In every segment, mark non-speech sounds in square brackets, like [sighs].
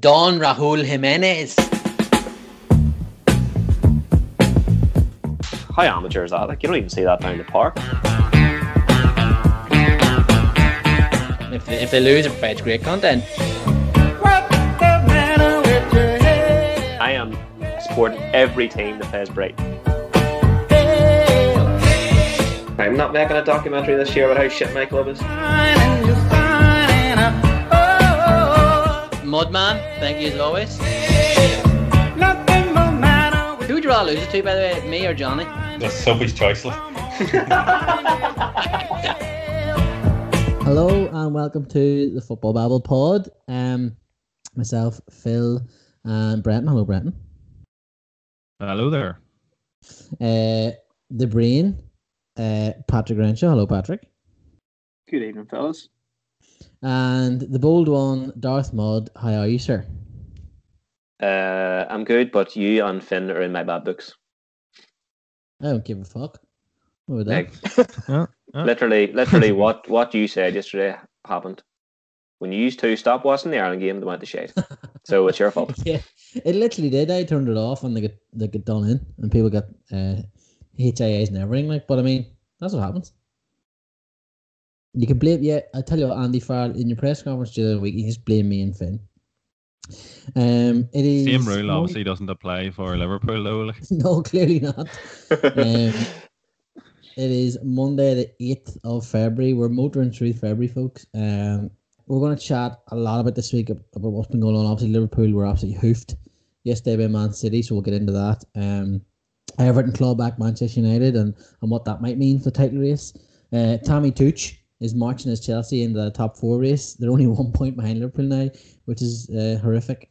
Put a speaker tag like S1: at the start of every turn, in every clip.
S1: Don Raul Jimenez.
S2: How amateur is that? Like you don't even see that down the park.
S1: If they, if they lose, it provides great content.
S2: I am supporting every team that plays Brighton. I'm not making a documentary this year about how shit my club is.
S1: Mudman, thank you as always. Who would you rather lose it to, by the way, me or Johnny?
S3: That's Sophie's choice. like. [laughs]
S4: Hello and welcome to the Football Babble Pod. Um, myself, Phil, and Brenton. Hello, Brenton.
S3: Hello there.
S4: Uh, the Brain, uh, Patrick Renshaw. Hello, Patrick.
S2: Good evening, fellas.
S4: And the bold one, Darth Mudd. How are you, sir?
S2: Uh, I'm good, but you and Finn are in my bad books.
S4: I don't give a fuck. What about that?
S2: Like, [laughs]
S3: Yeah, yeah.
S2: literally, literally, [laughs] what what you said yesterday happened. When you used to stop watching the Ireland game, they went to shade. So it's your fault. [laughs]
S4: yeah, it literally did. I turned it off and they get they get done in, and people got uh, HIAs and everything. Like, but I mean, that's what happens. You can blame. Yeah, I tell you what, Andy Farrell in your press conference the other week, you just blame me and Finn. Um, it is
S3: Same rule obviously doesn't apply for Liverpool though. Like. [laughs]
S4: No, clearly not. [laughs] Um, it is Monday, the eighth of February. We're motoring through February, folks. Um, we're going to chat a lot about this week about what's been going on. Obviously, Liverpool were absolutely hoofed yesterday by Man City, so we'll get into that. Um, Everton claw back Manchester United and, and what that might mean for the title race. Uh, Tommy Tooch is marching as Chelsea in the top four race. They're only [laughs] one point behind Liverpool now, which is uh, horrific.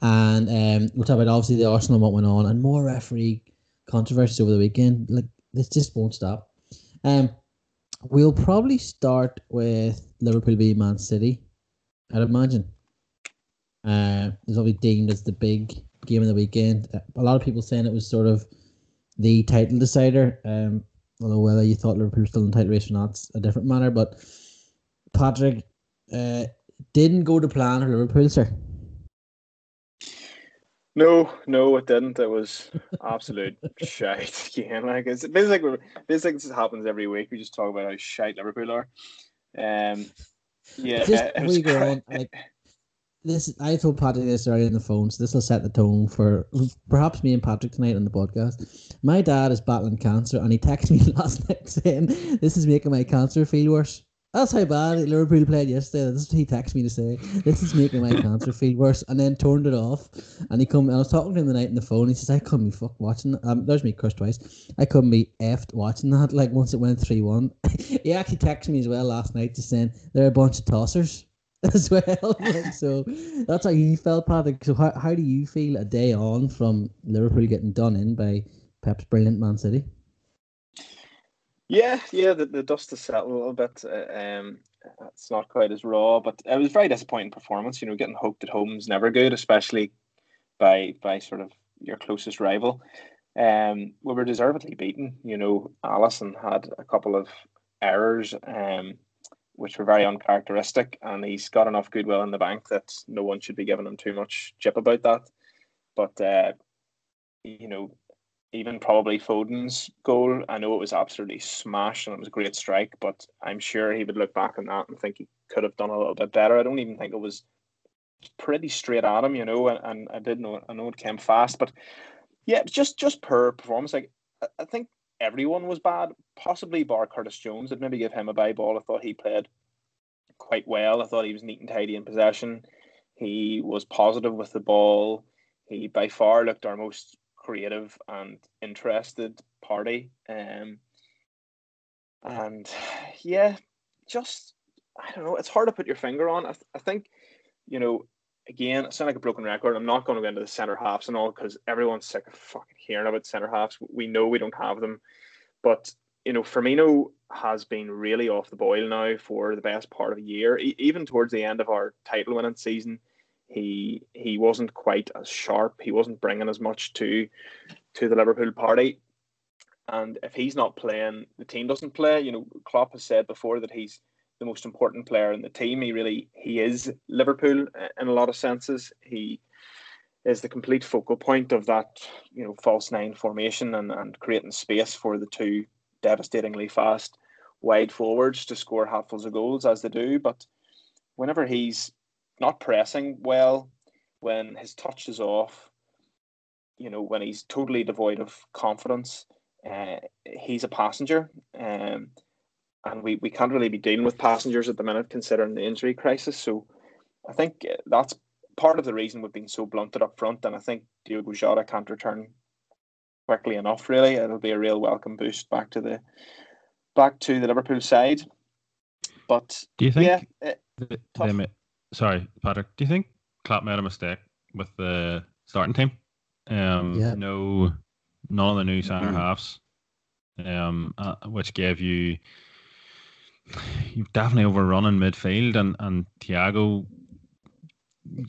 S4: And um, we'll talk about obviously the Arsenal what went on and more referee controversies over the weekend. Like this just won't stop. Um, we'll probably start with Liverpool v Man City. I'd imagine. Uh, it's obviously deemed as the big game of the weekend. A lot of people saying it was sort of the title decider. Um, although whether you thought Liverpool were still in tight race or not, a different matter. But Patrick uh, didn't go to plan for Liverpool, sir.
S5: No, no, it didn't. It was absolute [laughs] shite [laughs] again. Like it's basically like this like this happens every week. We just talk about how shite Liverpool are. Um, yeah,
S4: Just
S5: it
S4: before
S5: was
S4: you go on, like this, I told Patrick this earlier on the phone, so this will set the tone for perhaps me and Patrick tonight on the podcast. My dad is battling cancer, and he texted me [laughs] last night saying, "This is making my cancer feel worse." That's how bad Liverpool played yesterday. This is what he texted me to say. This is making my cancer feel worse, and then turned it off. And he come. I was talking to him the night on the phone. He says, "I couldn't be fuck watching." that." Um, there's me cursed twice. I couldn't be effed watching that. Like once it went three one, [laughs] he actually texted me as well last night, just saying they're a bunch of tossers [laughs] as well. [laughs] Like, so that's how you felt, Patrick. So how, how do you feel a day on from Liverpool getting done in by Pep's brilliant Man City?
S5: Yeah, yeah, the, the dust has settled a little bit. Uh, Um, it's not quite as raw, but it was very disappointing performance. You know, getting hooked at home is never good, especially by by sort of your closest rival. Um, we were deservedly beaten. You know, Alisson had a couple of errors, um, which were very uncharacteristic, and he's got enough goodwill in the bank that no one should be giving him too much chip about that. But uh, you know, even probably Foden's goal. I know it was absolutely smashed and it was a great strike, but I'm sure he would look back on that and think he could have done a little bit better. I don't even think it was pretty straight at him, you know, and, and I did know I know it came fast, but yeah, just just per performance. Like I think everyone was bad, possibly bar Curtis Jones. I'd maybe give him a bye ball. I thought he played quite well. I thought he was neat and tidy in possession. He was positive with the ball. He by far looked our most creative and interested party. Um, and [sighs] yeah, just I don't know. It's hard to put your finger on. I, th- I think, you know, again, I sound like a broken record. I'm not going to go into the centre halves and all because everyone's sick of fucking hearing about centre halves. We know we don't have them, but you know, Firmino has been really off the boil now for the best part of a year. E- even towards the end of our title winning season, he he wasn't quite as sharp. He wasn't bringing as much to to the Liverpool party. And if he's not playing, the team doesn't play. You know, Klopp has said before that he's the most important player in the team. He really he is Liverpool in a lot of senses. He is the complete focal point of that, you know, false nine formation and, and creating space for the two devastatingly fast wide forwards to score handfuls of goals as they do. But whenever he's not pressing well, when his touch is off, you know, when he's totally devoid of confidence, uh, he's a passenger. Um, and we, we can't really be dealing with passengers at the minute considering the injury crisis. So I think that's part of the reason we've been so blunted up front. And I think Diogo Jota can't return quickly enough. Really, it'll be a real welcome boost back to the back to the Liverpool side. But
S3: do you think?
S5: Yeah, it,
S3: the, the, sorry, Patrick. Do you think Klopp made a mistake with the starting team? Um, yeah. No, none of the new center mm-hmm. halves. Um, uh, which gave you you've definitely overrun in midfield, and and Thiago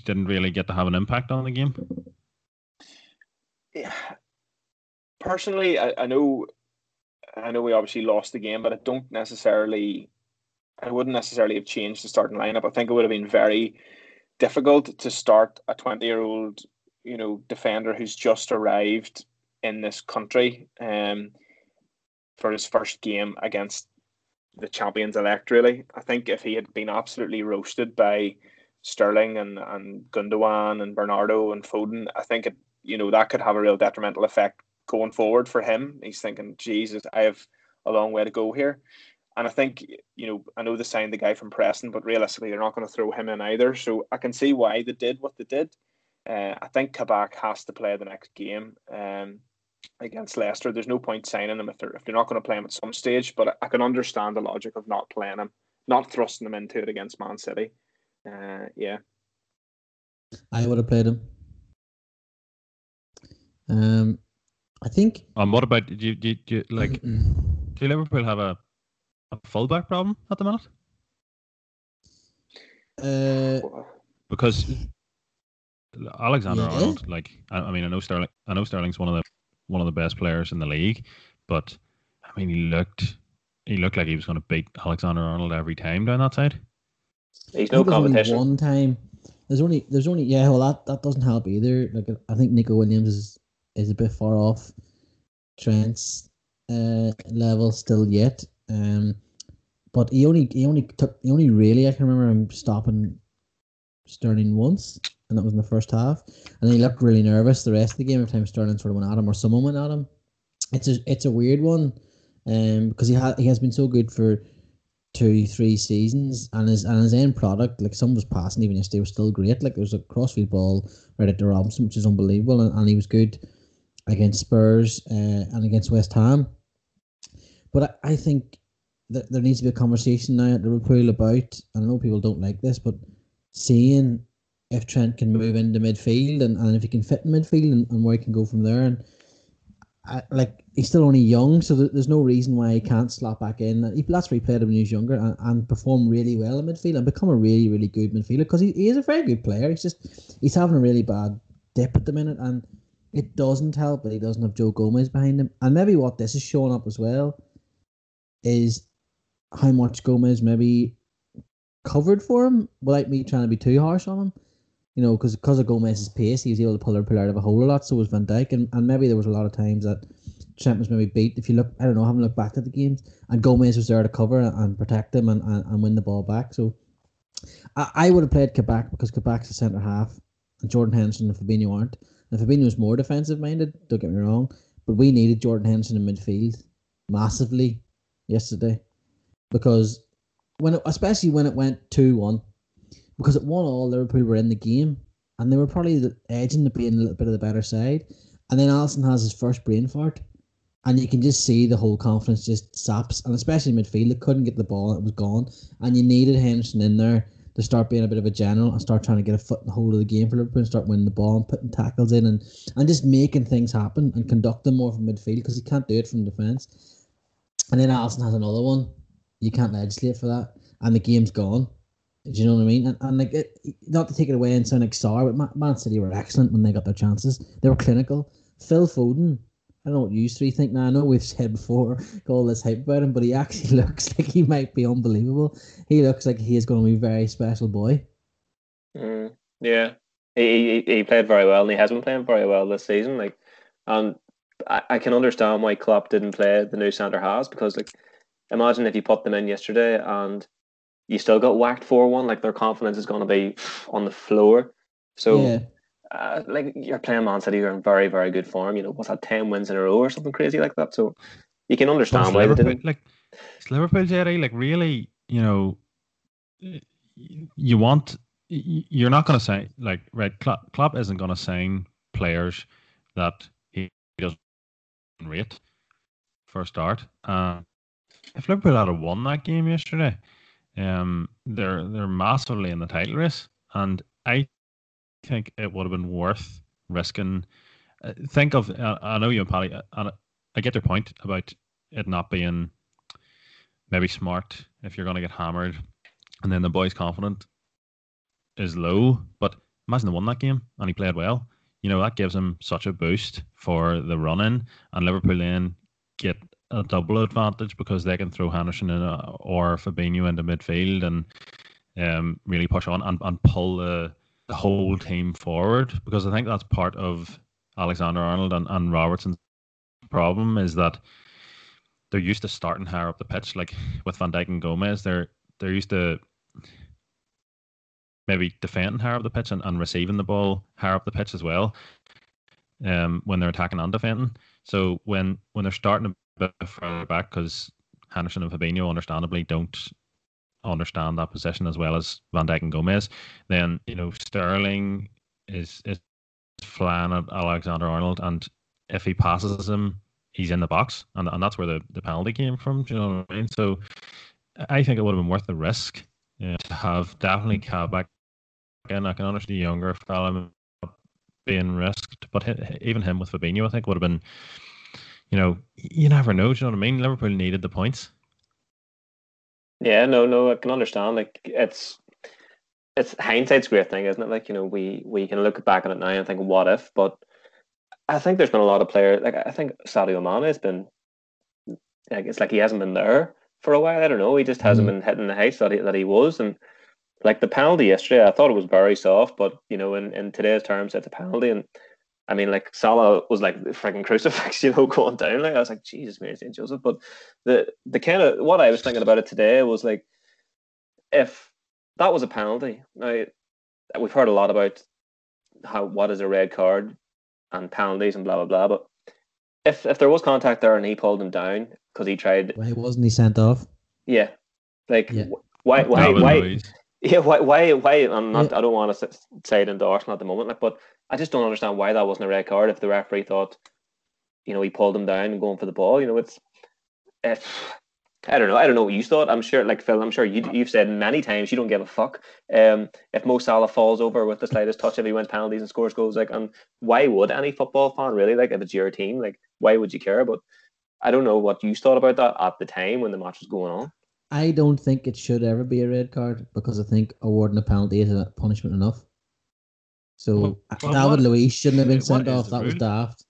S3: didn't really get to have an impact on the game.
S5: Yeah. [sighs] Personally, I, I know, I know we obviously lost the game, but I don't necessarily, I wouldn't necessarily have changed the starting lineup. I think it would have been very difficult to start a twenty-year-old, you know, defender who's just arrived in this country, um, for his first game against the champions elect. Really, I think if he had been absolutely roasted by Sterling and and Gundogan and Bernardo and Foden, I think it you know that could have a real detrimental effect going forward for him. He's thinking, Jesus, I have a long way to go here. And I think, you know, I know they signed the guy from Preston, but realistically, they're not going to throw him in either. So I can see why they did what they did. Uh, I think Kabak has to play the next game. Um, against Leicester. There's no point signing him if they're if you're not going to play him at some stage. But I can understand the logic of not playing him, not thrusting him into it against Man City. Uh, yeah,
S4: I would have played him. Um, I think.
S3: Um, what about do you, do you, do you like? do Liverpool have a a fullback problem at the minute?
S4: Uh,
S3: because Alexander yeah. Arnold, like I, I, mean, I know Sterling, I know Sterling's one of the one of the best players in the league. But I mean, he looked he looked like he was going to beat Alexander Arnold every time down that side.
S2: He's no competition.
S4: one time. There's only there's only yeah. Well, that that doesn't help either. Like I think Neco Williams is is a bit far off Trent's uh, level still yet. Um, but he only he only took he only really I can remember him stopping Sterling once and that was in the first half. And he looked really nervous the rest of the game every time Sterling sort of went at him or someone went at him. It's a it's a weird one, um, because he had he has been so good for two three seasons and his and his end product like some was passing even yesterday was still great. Like there was a crossfield ball right at the Robertson, which is unbelievable, and, and he was good against Spurs uh, and against West Ham. But I, I think that there needs to be a conversation now at Liverpool about. I know people don't like this, but seeing if Trent can move into midfield and, and if he can fit in midfield and, and where he can go from there. And I, like he's still only young, so there's no reason why he can't slot back in. He, that's where he played him when he was younger and, and perform really well in midfield and become a really, really good midfielder because he, he is a very good player. He's just he's having a really bad dip at the minute and it doesn't help that he doesn't have Joe Gomez behind him. And maybe what this is showing up as well is how much Gomez maybe covered for him without me trying to be too harsh on him you know, because because of Gomez's pace, he was able to pull Liverpool out of a hole a lot. So was Van Dijk, and, and maybe there was a lot of times that Trent was maybe beat. If you look, I don't know, haven't looked back at the games, and Gomez was there to cover and, and protect him and, and, and win the ball back. So I, I would have played Kabak because Kabak's a centre half, and Jordan Henderson and Fabinho aren't. And Fabinho was more defensive minded. Don't get me wrong, but we needed Jordan Henderson in midfield massively yesterday because when it, especially when it went two one because at one all Liverpool were in the game and they were probably edging to being a little bit of the better side. And then Alisson has his first brain fart, and you can just see the whole confidence just saps, and especially midfield, they couldn't get the ball, it was gone, and you needed Henderson in there to start being a bit of a general and start trying to get a foot in the hold of the game for Liverpool and start winning the ball and putting tackles in and, and just making things happen and conducting more from midfield because he can't do it from defence. And then Alisson has another one. You can't legislate for that, and the game's gone. Do you know what I mean? And, and like, it, not to take it away and sound like sour, but Man, City were excellent when they got their chances. They were clinical. Phil Foden I don't know what you three think now. I know we've said before all this hype about him, but he actually [laughs] looks like he might be unbelievable. He looks like he is going to be a very special boy.
S2: Mm, yeah, he, he he played very well, and he has been playing very well this season. Like, and I, I can understand why Klopp didn't play the new centre halves because, like, imagine if you put them in yesterday and you still got whacked for one. Like their confidence is going to be on the floor. So. Yeah uh, like you're playing Man City, you're in very, very good form. You know, what's that, ten wins in a row or something crazy like that. So you can understand why they didn't.
S3: Like it's Liverpool, Jerry. Like really, you know, you want you're not going to say like right. Klopp, Klopp isn't going to sign players that he doesn't rate for a start. Uh, if Liverpool had won that game yesterday, um, they're they're massively in the title race, and I think it would have been worth risking. Uh, think of, uh, I know you and Paddy, uh, I get your point about it not being maybe smart if you're going to get hammered and then the boy's confident is low. But imagine they won that game and he played well. You know, that gives him such a boost for the run in, and Liverpool then get a double advantage because they can throw Henderson in a, or Fabinho into midfield and um, really push on and, and pull the the whole team forward because I think that's part of Alexander Arnold and, and Robertson's problem is that they're used to starting higher up the pitch. Like with Van Dijk and Gomez, they're they're used to maybe defending higher up the pitch and, and receiving the ball higher up the pitch as well. Um, when they're attacking and defending. So when when they're starting a bit further back, because Henderson and Fabinho understandably don't understand that position as well as Van Dijk and Gomez. Then you know Sterling is is flying at Alexander Arnold, and if he passes him, he's in the box, and and that's where the, the penalty came from. Do you know what I mean? So I think it would have been worth the risk uh, to have definitely Kabak. Again, I can understand the younger fella being risked, but even him with Fabinho, I think would have been. You know, you never know. Do you know what I mean? Liverpool needed the points.
S2: Yeah, no, no, I can understand. Like it's it's hindsight's great thing, isn't it? Like you know, we we can look back on it now and think, what if? But I think there's been a lot of players. Like I think Sadio Mane has been. Like it's like he hasn't been there for a while. I don't know. He just hasn't mm-hmm. been hitting the heights that he, that he was, and like the penalty yesterday, I thought it was very soft, but you know, in, in today's terms, it's a penalty, and I mean, like Salah was like the freaking crucifix, [laughs] you know, going down. Like I was like, Jesus, Mary Saint Joseph. But the the kind of what I was thinking about it today was like, if that was a penalty. Now we've heard a lot about how what is a red card and penalties and blah blah blah. But if if there was contact there and he pulled him down because he tried,
S4: why wasn't he sent off?
S2: Yeah, like yeah. why why why? Yeah, why why why? I'm not. Yeah. I don't want to say it endorsement at the moment, like, but I just don't understand why that wasn't a red card if the referee thought, you know, he pulled him down and going for the ball. You know, it's, it's I don't know. I don't know what you thought. I'm sure, like Phil, I'm sure you, you've said many times you don't give a fuck um, if Mo Salah falls over with the slightest touch if he wins penalties and scores goals. Like, and why would any football fan really like if it's your team? Like, why would you care? But I don't know what you thought about that at the time when the match was going on.
S4: I don't think it should ever be a red card because I think awarding a penalty is a punishment enough. So well, well, David Luiz shouldn't have been sent off. That rule? was daft.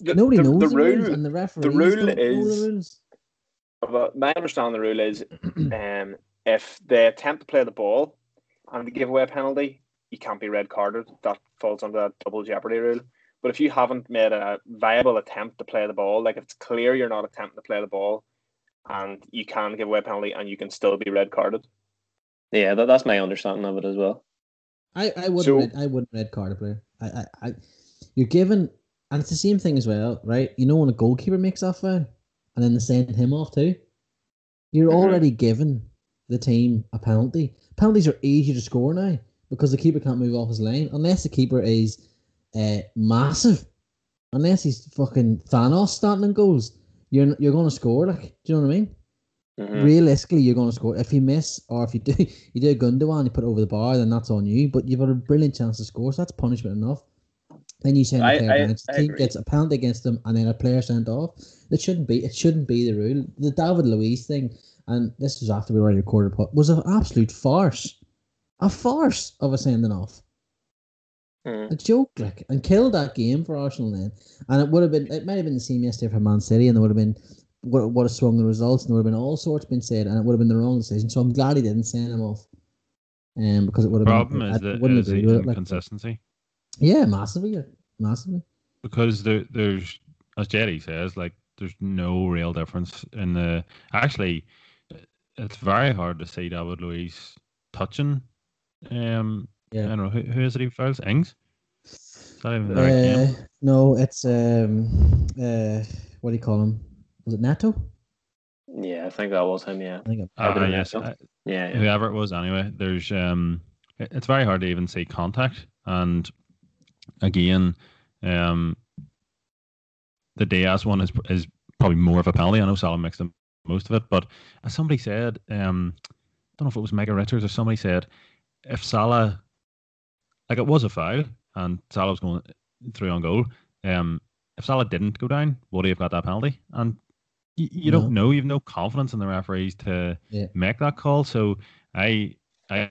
S4: The, Nobody the, knows the, the rule, rules, and the referees the rule is. The rules.
S5: But my understanding the rule is, [clears throat] um, if they attempt to play the ball and they give away a penalty, you can't be red carded. That falls under that double jeopardy rule. But if you haven't made a viable attempt to play the ball, like if it's clear you're not attempting to play the ball, and you can give away a penalty and you can still be red carded.
S2: Yeah, that, that's my understanding of it as well.
S4: I, I wouldn't so, red, I wouldn't red card a player. I, I, I you're given and it's the same thing as well, right? You know when a goalkeeper makes that foul and then they send him off too. You're mm-hmm. already given the team a penalty. Penalties are easy to score now because the keeper can't move off his line unless the keeper is uh, massive. Unless he's fucking Thanos starting in goals, you're you're going to score. Like, do you know what I mean? Mm-hmm. Realistically, you're going to score. If you miss, or if you do, [laughs] you do a Gundogan, you put it over the bar, then that's on you. But you've got a brilliant chance to score, so that's punishment enough. Then you send a player I, the team gets a penalty against them, and then a player sent off. It shouldn't be. It shouldn't be the rule. The David Luiz thing, and this was after we already recorded, was an absolute farce, a farce of a sending off. Mm. A joke, like, and killed that game for Arsenal then. And it would have been, it might have been the same yesterday for Man City, and there would have been what would have swung the results, and there would have been all sorts been said, and it would have been the wrong decision. So I'm glad he didn't send him off, um, because it would have
S3: problem
S4: been.
S3: is the, is the inconsistency. Like,
S4: yeah, massively, massively.
S3: Because there, there's, as Jerry says, like there's no real difference in the. Actually, it's very hard to see David Luiz touching. Um, yeah. I don't know who, who is it he fouls? Ings. Is that even the right uh,
S4: name? No, it's um, uh, what do you call him? Was it Nato?
S2: Yeah, I think that was him. Yeah. I think
S3: uh, yes. Uh, yeah, yeah. Whoever it was, anyway. There's um, it's very hard to even see contact, and again, um, the Dias one is is probably more of a penalty. I know Salah makes the most of it, but as somebody said, um, I don't know if it was Micah Richards or somebody said, if Salah, like it was a foul and Salah was going through on goal, um, if Salah didn't go down, would he have got that penalty? And you, you no. don't know. You've no confidence in the referees to yeah. make that call. So I, I,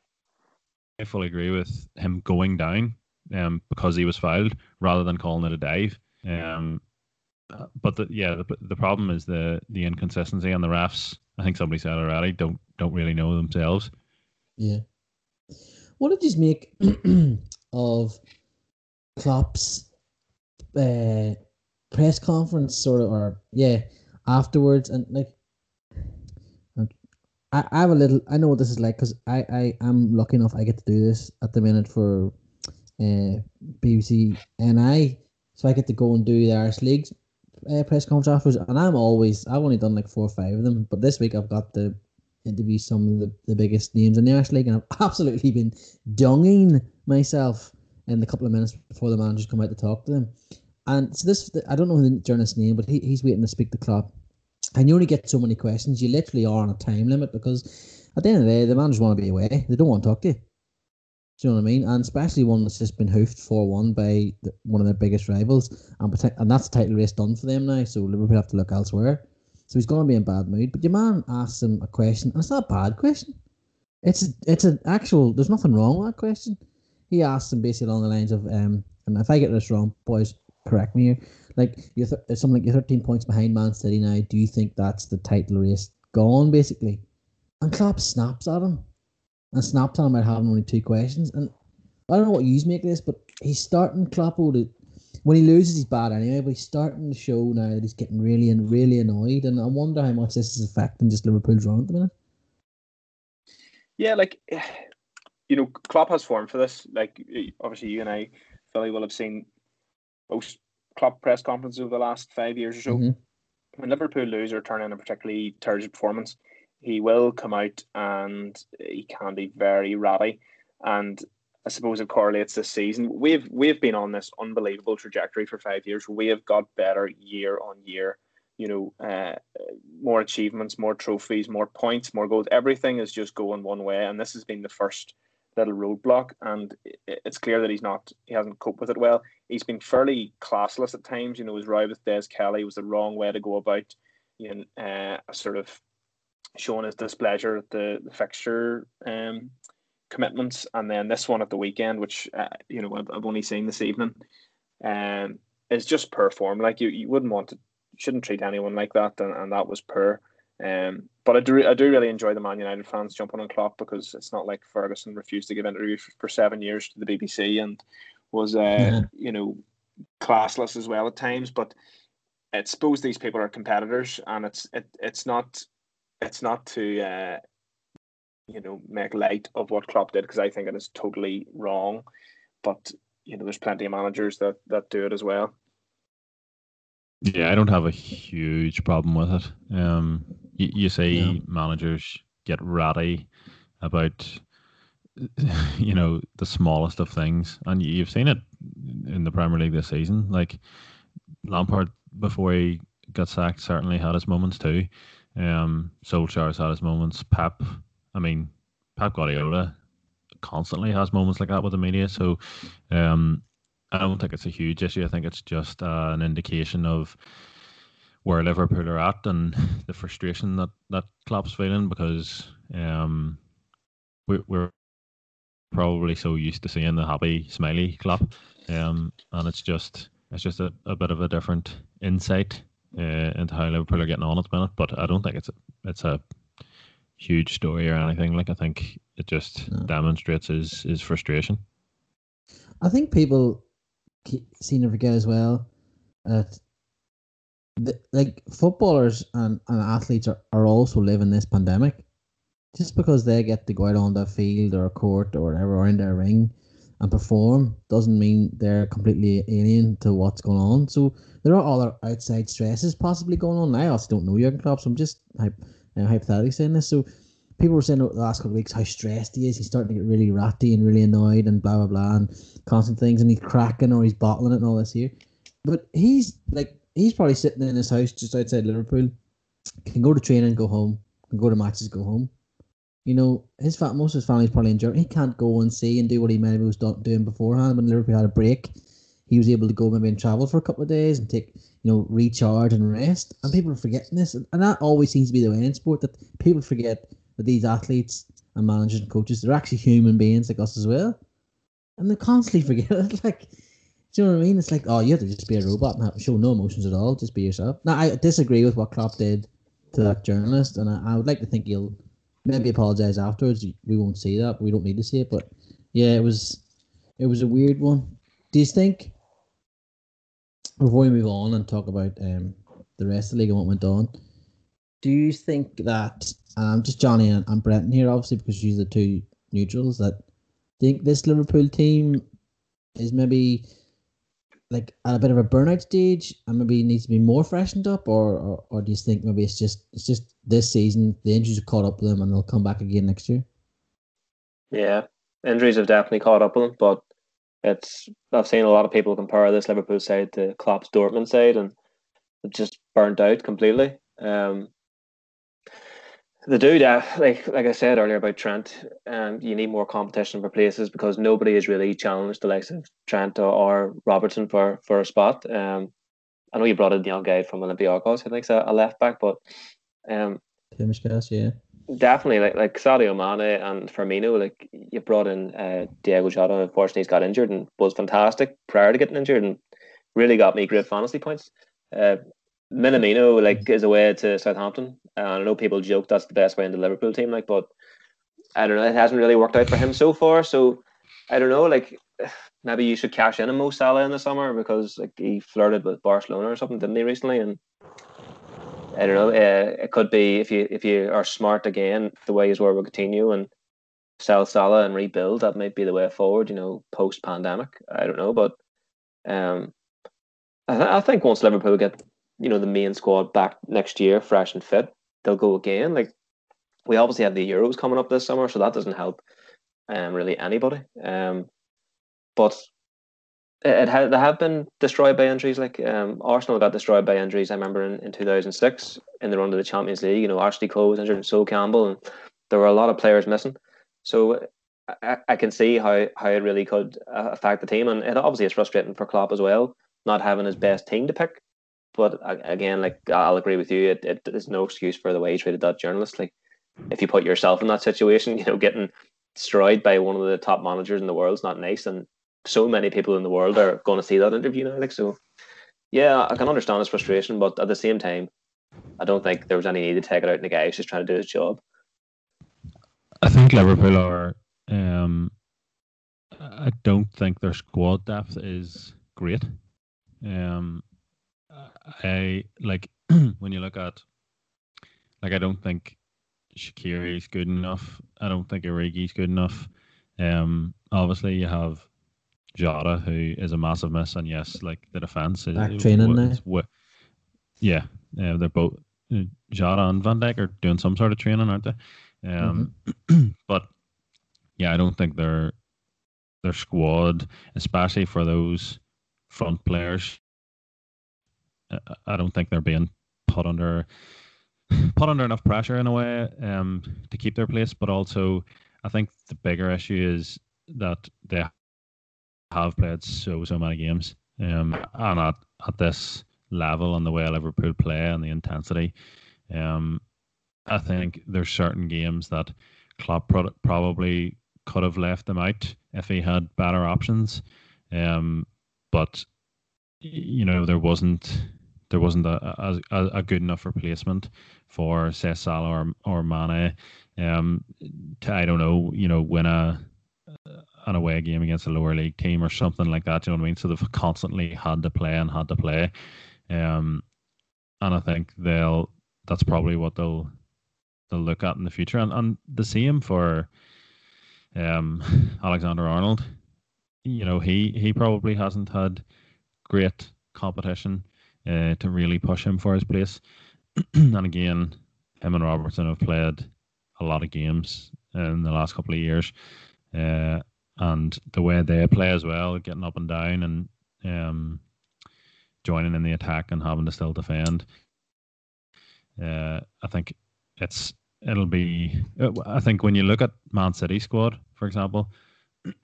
S3: I fully agree with him going down um, because he was fouled rather than calling it a dive. Um, but the, yeah, the, the problem is the the inconsistency and the refs. I think somebody said already don't don't really know themselves.
S4: Yeah. What did you make [clears throat] of Klopp's uh, press conference, sort of, or yeah, afterwards, and like, I, I have a little. I know what this is like because I I am lucky enough. I get to do this at the minute for uh, BBC NI, so I get to go and do the Irish leagues uh, press conference afterwards, and I'm always I've only done like four or five of them, but this week I've got to interview some of the, the biggest names in the Irish League, and I've [laughs] absolutely been dunging myself in the couple of minutes before the managers come out to talk to them. And so this, I don't know the journalist's name, but he, he's waiting to speak to Klopp. And you only get so many questions. You literally are on a time limit because at the end of the day, the managers want to be away. They don't want to talk to you. Do you know what I mean? And especially one that's just been hoofed 4 1 by the, one of their biggest rivals. And, and that's the title race done for them now. So Liverpool have to look elsewhere. So he's going to be in bad mood. But your man asks him a question, and it's not a bad question. It's a, it's an actual, there's nothing wrong with that question. He asks him basically along the lines of, um, and if I get this wrong, boys, correct me here. Like, you're th- something like you're 13 points behind Man City now. Do you think that's the title race gone, basically? And Klopp snaps at him and snaps at him about having only two questions. And I don't know what you make of this, but he's starting Kloppo to when he loses he's bad anyway, but he's starting to show now that he's getting really and really annoyed and I wonder how much this is affecting just Liverpool's run at the minute.
S5: Yeah, like [sighs] you know, Klopp has form for this. Like obviously you and I, Philly, will have seen most Klopp press conferences over the last five years or so. Mm-hmm. When Liverpool lose or turn in a particularly turgid performance, he will come out and he can be very ratty. And I suppose it correlates this season. We've we've been on this unbelievable trajectory for five years. We have got better year on year. You know, uh, more achievements, more trophies, more points, more goals. Everything is just going one way, and this has been the first little roadblock. And it's clear that he's not, he hasn't coped with it well. He's been fairly classless at times. You know, his row with Des Kelly was the wrong way to go about. You know, uh, sort of showing his displeasure at the, the fixture um, commitments, and then this one at the weekend, which uh, you know I've, I've, only seen this evening, um, is just poor form. Like you, you wouldn't want to, shouldn't treat anyone like that, and, and that was poor. Um, but I do, I do really enjoy the Man United fans jumping on Klopp because it's not like Ferguson refused to give interviews for, for seven years to the BBC and was, uh, yeah. you know, classless as well at times. But I suppose these people are competitors, and it's it, it's not it's not to uh, you know make light of what Klopp did because I think it is totally wrong. But you know, there's plenty of managers that that do it as well.
S3: Yeah, I don't have a huge problem with it. Um, you, you say yeah. managers get ratty about [laughs] you know the smallest of things, and you've seen it in the Premier League this season. Like Lampard before he got sacked certainly had his moments too. Um, Solskjaer's had his moments. Pep, I mean, Pep Guardiola constantly has moments like that with the media. So, um, I don't think it's a huge issue. I think it's just uh, an indication of where Liverpool are at and the frustration that that Klopp's feeling because um, we, we're probably so used to seeing the happy smiley Klopp, um, and it's just it's just a, a bit of a different insight uh, into how Liverpool are getting on at the minute. But I don't think it's a, it's a huge story or anything. Like I think it just no. demonstrates his his frustration.
S4: I think people seem to forget as well that the, like footballers and, and athletes are, are also living this pandemic. Just because they get to go out on the field or a court or whatever or in their ring and perform doesn't mean they're completely alien to what's going on. So there are other outside stresses possibly going on. I also don't know Jurgen Klopp, so I'm just hypothetically saying this. So people were saying over the last couple of weeks how stressed he is. He's starting to get really ratty and really annoyed and blah blah blah and constant things, and he's cracking or he's bottling it and all this here. But he's like he's probably sitting in his house just outside Liverpool, can go to training, and go home, can go to matches, go home. You know, his fa- most of his family's probably in Germany. He can't go and see and do what he maybe was doing beforehand when Liverpool had a break. He was able to go maybe and travel for a couple of days and take, you know, recharge and rest. And people are forgetting this. And that always seems to be the way in sport that people forget that these athletes and managers and coaches, they're actually human beings like us as well. And they constantly [laughs] forget it. like, do you know what I mean? It's like, oh, you have to just be a robot and show no emotions at all. Just be yourself. Now, I disagree with what Klopp did to that journalist, and I, I would like to think he'll maybe apologize afterwards. We won't see that. We don't need to see it, but yeah, it was it was a weird one. Do you think before we move on and talk about um, the rest of the league and what went on, do you think that um, just Johnny and, and Brenton here, obviously because you're the two neutrals, that think this Liverpool team is maybe like at a bit of a burnout stage and maybe needs to be more freshened up, or, or or do you think maybe it's just it's just this season the injuries have caught up with them and they'll come back again next year?
S2: Yeah, injuries have definitely caught up with them, but it's I've seen a lot of people compare this Liverpool side to Klopp's Dortmund side, and it just burnt out completely. Um, the dude, uh, like like I said earlier about Trent, um, you need more competition for places because nobody has really challenged the likes of Trent or, or Robertson for for a spot. Um, I know you brought in the young guy from Olympiacos, I think, a, a left back, but um,
S4: yeah,
S2: definitely like like Sadio Mane and Firmino, like you brought in uh, Diogo Jota. Unfortunately, he's got injured and was fantastic prior to getting injured and really got me great fantasy points. Uh, Minamino like is away to Southampton. Uh, I know people joke that's the best way in the Liverpool team, like, but I don't know. It hasn't really worked out for him so far. So I don't know. Like [sighs] maybe you should cash in a Mo Salah in the summer because like he flirted with Barcelona or something, didn't he recently? And I don't know. Uh, it could be if you if you are smart again, the way is where we continue and sell Salah and rebuild. That might be the way forward. You know, post pandemic. I don't know, but um, I, th- I think once Liverpool get you know the main squad back next year, fresh and fit, they'll go again. Like we obviously have the Euros coming up this summer, so that doesn't help um, really anybody. Um, but it, had they have been destroyed by injuries. Like um, Arsenal got destroyed by injuries. I remember in, in two thousand six in the run to the Champions League. You know, Ashley Cole was injured, and Sol Campbell, and there were a lot of players missing. So I, I can see how how it really could uh, affect the team, and it obviously is frustrating for Klopp as well, not having his best team to pick. But again, like I'll agree with you, it, it is no excuse for the way he treated that journalist. Like if you put yourself in that situation, [laughs] you know, getting destroyed by one of the top managers in the world is not nice, and so many people in the world are going to see that interview now. Like so, yeah, I can understand his frustration, but at the same time, I don't think there was any need to take it out on the guy who's just trying to do his job.
S3: I think Liverpool are. Um, I don't think their squad depth is great. Um, I like [clears throat] when you look at like I don't think Shaqiri is good enough. I don't think is good enough. Um, obviously you have Jota who is a massive miss, and yes, like the defense is
S4: back training now.
S3: What, yeah, uh, they're both uh, Jota and Van Dijk are doing some sort of training, aren't they? Um, mm-hmm. [clears throat] but yeah, I don't think their their squad, especially for those front players, I don't think they're being put under [sighs] put under enough pressure in a way um, to keep their place. But also, I think the bigger issue is that they have played so so many games, um, and at at this level and the way Liverpool play and the intensity, um, I think there's certain games that Klopp pro- probably could have left them out if he had better options. Um, but you know there wasn't there wasn't a, a, a good enough replacement for say Salah or or Mane. Um, to, I don't know, you know, win a an away game against a lower league team or something like that. You know what I mean? So they've constantly had to play and had to play. Um, and I think they'll that's probably what they'll they'll look at in the future. And and the same for um Alexander Arnold. You know, he he probably hasn't had great competition uh, to really push him for his place. [clears throat] and again, him and Robertson have played a lot of games in the last couple of years. Uh, and the way they play as well, getting up and down and um, joining in the attack and having to still defend. Uh, I think it's it'll be. I think when you look at Man City squad, for example, [clears throat]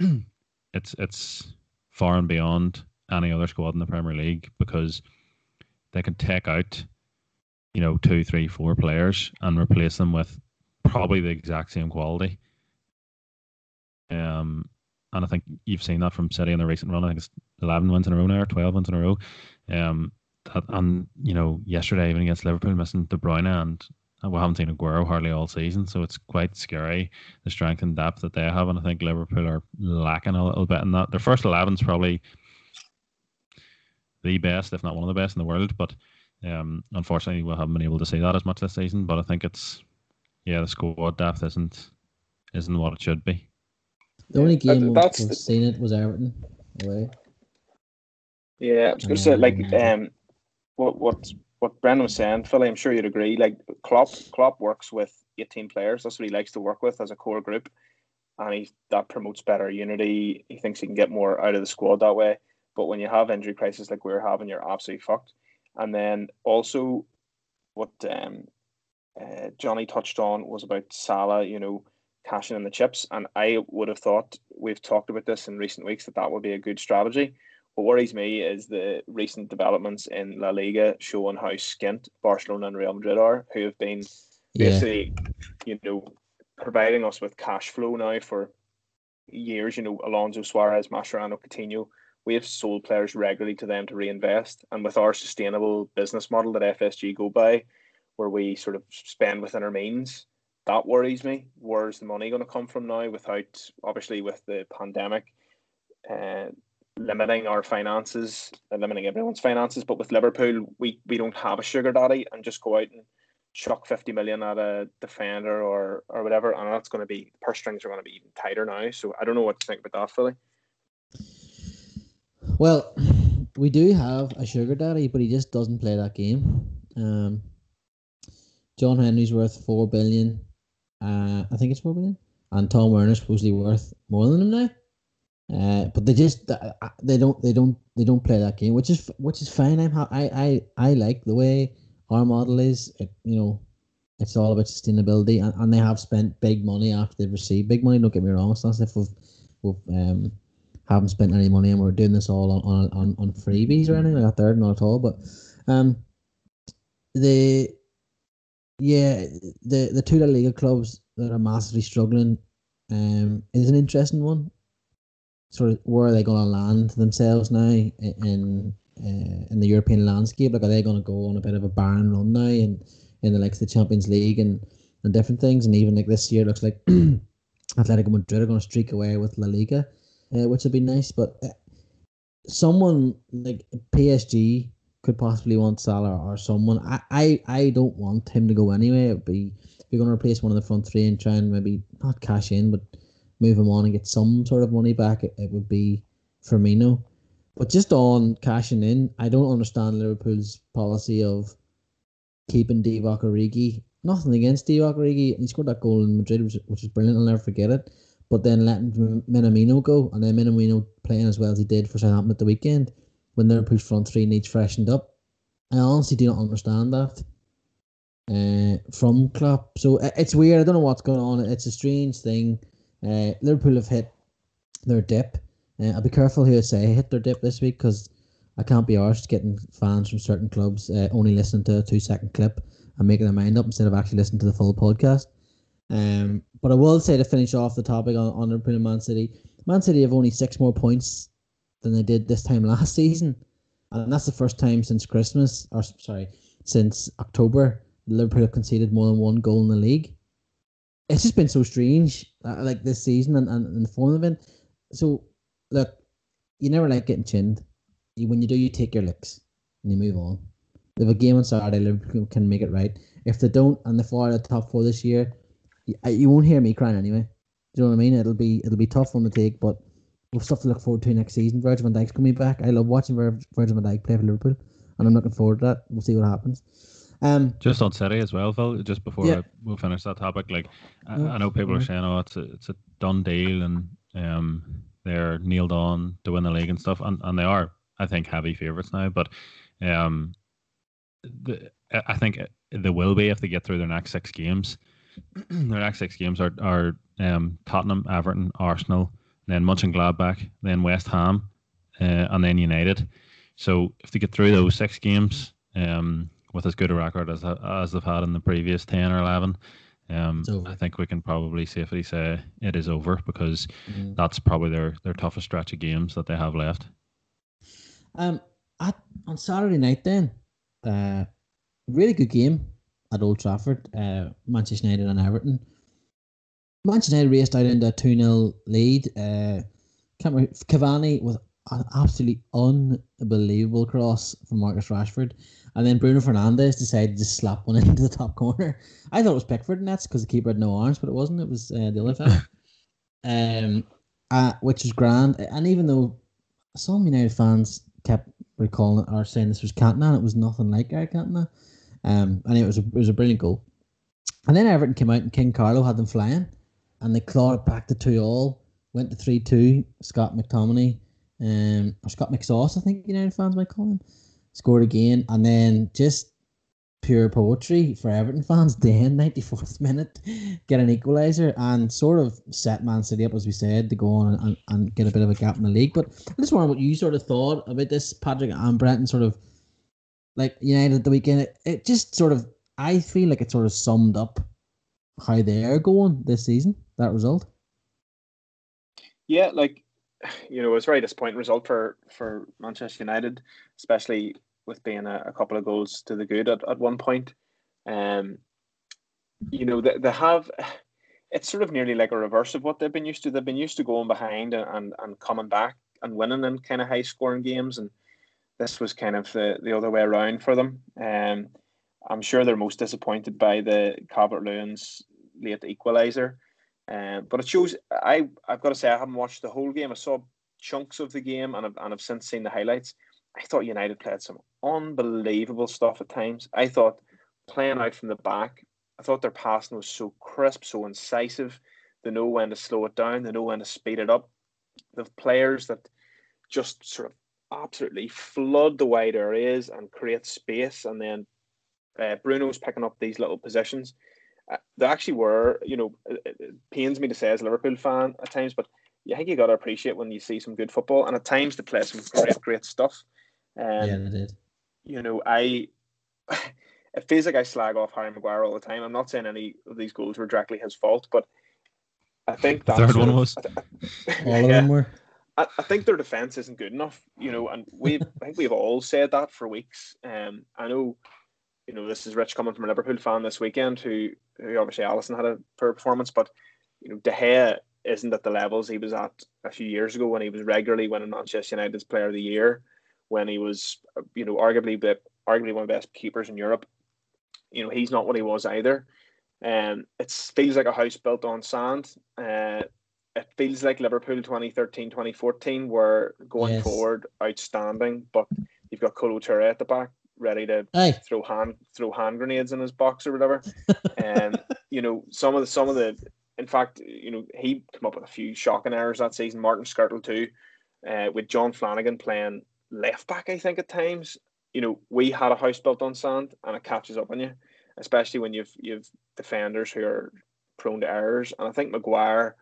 S3: it's it's far and beyond any other squad in the Premier League because they can take out, you know, two, three, four players and replace them with probably the exact same quality. Um, and I think you've seen that from City in the recent run. I think it's eleven wins in a row now, or twelve wins in a row. Um, that, and you know, yesterday even against Liverpool, missing De Bruyne, and we haven't seen Aguero hardly all season, so it's quite scary the strength and depth that they have. And I think Liverpool are lacking a little bit in that. Their first eleven is probably the best, if not one of the best in the world. But um, unfortunately, we haven't been able to see that as much this season. But I think it's yeah, the squad depth isn't isn't what it should be.
S4: The only game that's we've the... seen it was Everton away.
S5: Yeah, I was going to say like um, what what what Brenton was saying, Philly. I'm sure you'd agree. Like Klopp, Klopp works with 18 players. That's what he likes to work with as a core group, and he that promotes better unity. He thinks he can get more out of the squad that way. But when you have injury crisis like we're having, you're absolutely fucked. And then also, what um, uh, Johnny touched on was about Salah. You know, cashing in the chips. And I would have thought we've talked about this in recent weeks that that would be a good strategy. What worries me is the recent developments in La Liga showing how skint Barcelona and Real Madrid are, who have been basically, yeah. you know, providing us with cash flow now for years. You know, Alonso Suarez, Mascherano, Coutinho. We have sold players regularly to them to reinvest, and with our sustainable business model that FSG go by, where we sort of spend within our means, that worries me. Where's the money going to come from now? Without obviously with the pandemic, uh, limiting our finances, uh, limiting everyone's finances. But with Liverpool, we we don't have a sugar daddy and just go out and chuck fifty million at a defender or or whatever, and that's going to be purse strings are going to be even tighter now. So I don't know what to think about that, Philly.
S4: Well, we do have a sugar daddy, but he just doesn't play that game. Um, John Henry's worth four billion. Uh, I think it's more four billion, and Tom Werner's supposedly worth more than him now. Uh, but they just they don't they don't they don't play that game, which is which is fine. I'm I I I like the way our model is. It, you know, it's all about sustainability, and, and they have spent big money after they've received big money. Don't get me wrong. It's not as if we've, we've um haven't spent any money and we're doing this all on on, on, on freebies or anything like that. Not at all. But um, the yeah, the the two La Liga clubs that are massively struggling um, is an interesting one. Sort of where are they going to land themselves now in uh, in the European landscape? Like, are they going to go on a bit of a barren run now in in the likes of the Champions League and and different things? And even like this year, looks like [clears throat] Atletico Madrid are going to streak away with La Liga, uh, which would be nice. But uh, someone like PSG could possibly want Salah or someone. I, I, I don't want him to go anyway. It'd be if you're going to replace one of the front three and try and maybe not cash in, but move him on and get some sort of money back, it, it would be Firmino. But just on cashing in, I don't understand Liverpool's policy of keeping Divock Origi. Nothing against Divock Origi. He scored that goal in Madrid, which, which is brilliant. I'll never forget it. But then letting Minamino go, and then Minamino playing as well as he did for Southampton at the weekend when Liverpool's front three needs freshened up. I honestly do not understand that uh, from Klopp. So it's weird. I don't know what's going on. It's a strange thing. Uh, Liverpool have hit their dip. Uh, I'll be careful who I say hit their dip this week because I can't be arsed getting fans from certain clubs uh, only listening to a two second clip and making their mind up instead of actually listening to the full podcast. Um, but I will say to finish off the topic on, on Liverpool and Man City, Man City have only six more points than they did this time last season, and that's the first time since Christmas, or sorry, since October, Liverpool have conceded more than one goal in the league. It's just been so strange, uh, like this season and, and, and the form of it. So, look, you never like getting chinned. You, when you do, you take your licks and you move on. If a game on Saturday, Liverpool can make it right. If they don't and they fall out of the top four this year, you, you won't hear me crying anyway. Do you know what I mean? It'll be it'll be tough on the take, but we've stuff to look forward to next season. Virgil van Dijk's coming back. I love watching Vir- Virgil van Dijk play for Liverpool, and I'm looking forward to that. We'll see what happens. Um,
S3: just on City as well, Phil. Just before
S4: Yeah.
S3: I, we'll finish that topic, like I, I know people are saying, "Oh, it's a it's a done deal," and um, they're nailed on to win the league and stuff, and, and they are, I think, heavy favourites now. But um, the, I I think they will be if they get through their next six games. [clears throat] their next six games are are um, Tottenham, Everton, Arsenal, then Mönchengladbach, then West Ham, uh, and then United. So if they get through those six games um, with as good a record as as they've had in the previous ten or eleven, um, I think we can probably safely say it is over because
S4: Mm.
S3: that's probably their their toughest stretch of games that they have left.
S4: Um, at on Saturday night, then, uh, really good game at Old Trafford. Uh, Manchester United and Everton. Manchester United raced out into a two 0 lead. Uh, Cavani with an absolutely unbelievable cross from Marcus Rashford, and then Bruno Fernandes decided to slap one [laughs] into the top corner. I thought it was Pickford and that's because the keeper had no arms, but it wasn't. It was uh, the other fella. [laughs] um, uh, which is grand. And even though some United fans kept recalling it or saying this was Cantona, it was nothing like Eric Cantona. Um, and it was a, it was a brilliant goal. And then Everton came out and King Carlo had them flying, and they clawed it back to two all. Went to three two. Scott McTominay, um, or Scott McSauce, I think United fans might call him, scored again, and then just pure poetry for Everton fans. [laughs] Then ninety fourth minute, get an equaliser and sort of set Man City up as we said to go on and, and, get a bit of a gap in the league. But I just wonder what you sort of thought about this, Patrick and Brenton, sort of like United at the weekend. It, it just sort of I feel like it sort of summed up how they're going this season. That result.
S5: Yeah, like you know, it's a very disappointing result for for Manchester United, especially with being a, a couple of goals to the good at, at one point. Um, you know, they, they have it's sort of nearly like a reverse of what they've been used to. They've been used to going behind and, and, and coming back and winning in kind of high scoring games, and this was kind of the, the other way around for them. Um, I'm sure they're most disappointed by the Calvert Lewin's late equaliser. Um, but it shows. I I've got to say I haven't watched the whole game. I saw chunks of the game, and I've, and I've since seen the highlights. I thought United played some unbelievable stuff at times. I thought playing out from the back. I thought their passing was so crisp, so incisive. They know when to slow it down. They know when to speed it up. The players that just sort of absolutely flood the wide areas and create space, and then uh, Bruno's picking up these little positions uh, they actually were, you know, it, it- it pains me to say as a Liverpool fan at times, but I think you got to appreciate when you see some good football, and at times they play some great, great stuff. Um,
S4: yeah, they did.
S5: you know, I [laughs] it feels like I slag off Harry Maguire all the time. I'm not saying any of these goals were directly his fault, but I think that
S3: third one
S5: of-
S3: was.
S4: All [laughs] of
S5: Yeah.
S4: them were.
S5: I, I think their defense isn't good enough, you know, and we [laughs] I think we've all said that for weeks. Um, I know, you know, this is Rich coming from a Liverpool fan this weekend, who, who obviously Alisson had a poor performance, but you know, De Gea isn't at the levels he was at a few years ago when he was regularly winning Manchester United's Player of the Year, when he was, you know, arguably the arguably one of the best keepers in Europe. You know, he's not what he was either. Um, it feels like a house built on sand. Uh, it feels like Liverpool 2013 2014 were going
S4: Yes.
S5: forward outstanding, but you've got Kolo Touré at the back ready to
S4: Aye.
S5: throw hand throw hand grenades in his box or whatever. [laughs] And you know, some of the some of the in fact, you know, he came up with a few shocking errors that season. Martin Skrtel too, uh, with Jon Flanagan playing left back, I think at times. You know, we had a house built on sand and it catches up on you, especially when you've you've defenders who are prone to errors. And I think Maguire,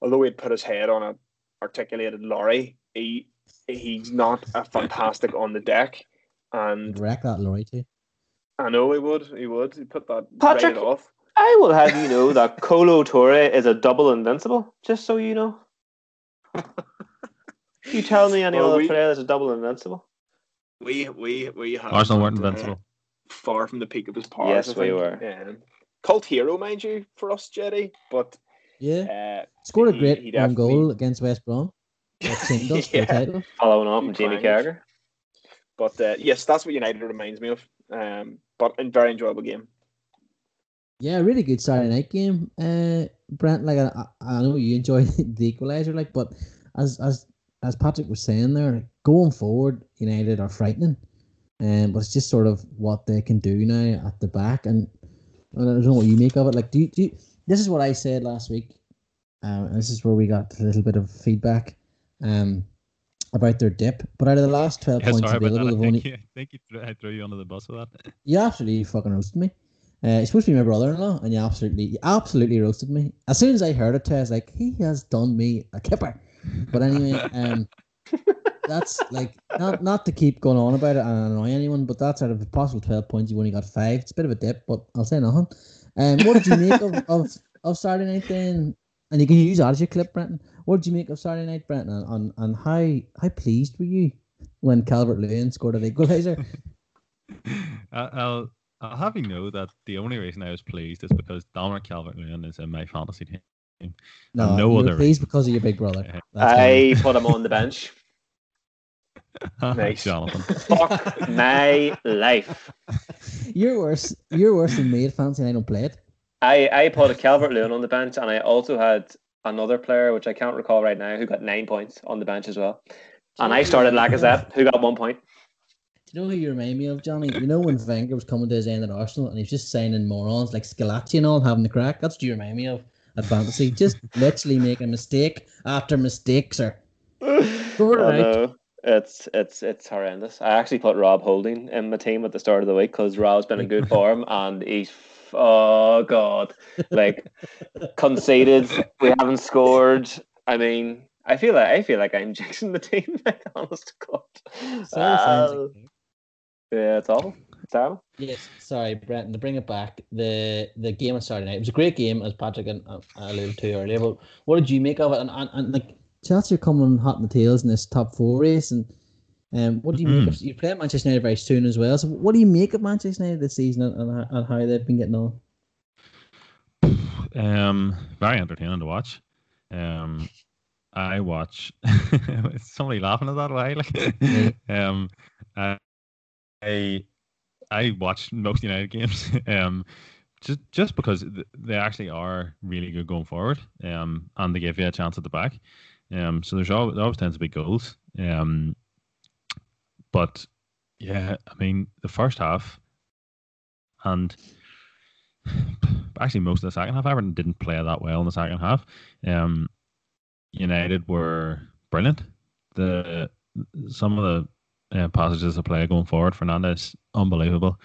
S5: although he'd put his head on a articulated lorry, he he's not a fantastic on the deck. And
S4: Wreck that lorry too.
S5: I know he would. He would. He put that
S2: Patrick-
S5: right off.
S2: I will have you know that Kolo Touré is a double invincible. Just so you know. you tell me any
S5: Well,
S2: other
S5: we-
S2: player that's a double invincible?
S5: We we we have
S3: Arsenal weren't
S5: uh,
S3: invincible.
S5: far from the peak of his powers.
S2: Yes,
S5: I
S2: we
S5: think.
S2: were.
S5: Um, cult hero, mind you, for us, Jetty. But
S4: Yeah.
S5: uh,
S4: Scored a great
S5: he
S4: goal against West Brom. Like [laughs] us
S5: Yeah.
S4: title.
S2: Following on from
S5: You
S2: Jamie. Carragher.
S5: But uh, yes, that's what United reminds me of. Um, but a very enjoyable game.
S4: Yeah, really good Saturday night game. Uh, Brent, like I, I know you enjoyed [laughs] the equaliser, like, but as as as Patrick was saying there, going forward, United are frightening, um, but it's just sort of what they can do now at the back, and I don't know what you make of it. Like, do you, do you, this is what I said last week. Um, and this is where we got a little bit of feedback, um, about their dip. But out of the last twelve
S3: Yeah,
S4: points
S3: sorry about that.
S4: available,
S3: I
S4: they've only
S3: I think you threw, I threw you under the bus with that. [laughs]
S4: you absolutely fucking roasted me. Uh, he's supposed to be my brother-in-law, and you absolutely, you absolutely roasted me. As soon as I heard it, I was like, he has done me a kipper. But anyway, [laughs] um, that's like not not to keep going on about it and annoy anyone, but that's out of a possible twelve points, you've only got five. It's a bit of a dip, but I'll say nothing. Um, what did you make of, [laughs] of, of Saturday night then? And you can use that as your clip, Brenton. What did you make of Saturday night, Brenton? And, and, and how how pleased were you when Calvert Lewin scored an equaliser? [laughs]
S3: I- I'll I'll have you know that the only reason I was pleased is because Dominic Calvert-Lewin is in my fantasy team.
S4: No,
S3: no
S4: you
S3: other
S4: were pleased because of your big brother.
S3: Yeah. [laughs]
S4: That's fine.
S2: I put him on the bench. [laughs]
S5: Nice.
S3: Jonathan.
S2: Fuck my life.
S4: You're worse. You're worse than me at fancy, and I don't play it.
S2: I, I put a Calvert Lewin on the bench, and I also had another player, which I can't recall right now, who got nine points on the bench as well. And I started Lacazette, who got one point.
S4: Do you know who you remind me of, Johnny? You know when Wenger was coming to his end at Arsenal and he was just signing morons like Squillaci and all having the crack? That's what you remind me of at fantasy. Just [laughs] literally making a mistake after mistake, sir. Sort
S2: I It's it's it's horrendous. I actually put Rob Holding in my team at the start of the week because Rob's been in good form and he's oh god, like [laughs] conceded. We haven't scored. I mean, I feel like I feel like I'm jinxing the team. Like, honest to God.
S4: Sounds
S2: Uh, yeah, it's awful. Terrible.
S4: Yes, sorry, Brenton. To bring it back, the the game on Saturday night it was a great game, as Patrick and uh, alluded to earlier. But what did you make of it? And, and, and like Chelsea are coming hot in the tails in this top four race, and um, what do you make of? You play Manchester United very soon as well. So what do you make of Manchester United this season and, and, and how they've been getting on? [sighs]
S3: Um, very entertaining to watch. Um, I watch. [laughs] is somebody laughing at that way? [laughs] Like, um, I, I I watch most United games. [laughs] Um, just just because they actually are really good going forward. Um, and they give you a chance at the back. Um, so there's always, there always tends to be goals. Um, but yeah, I mean the first half, and actually most of the second half, Everton didn't play that well in the second half. Um, United were brilliant. The some of the uh, passages of play going forward, Fernandes, unbelievable.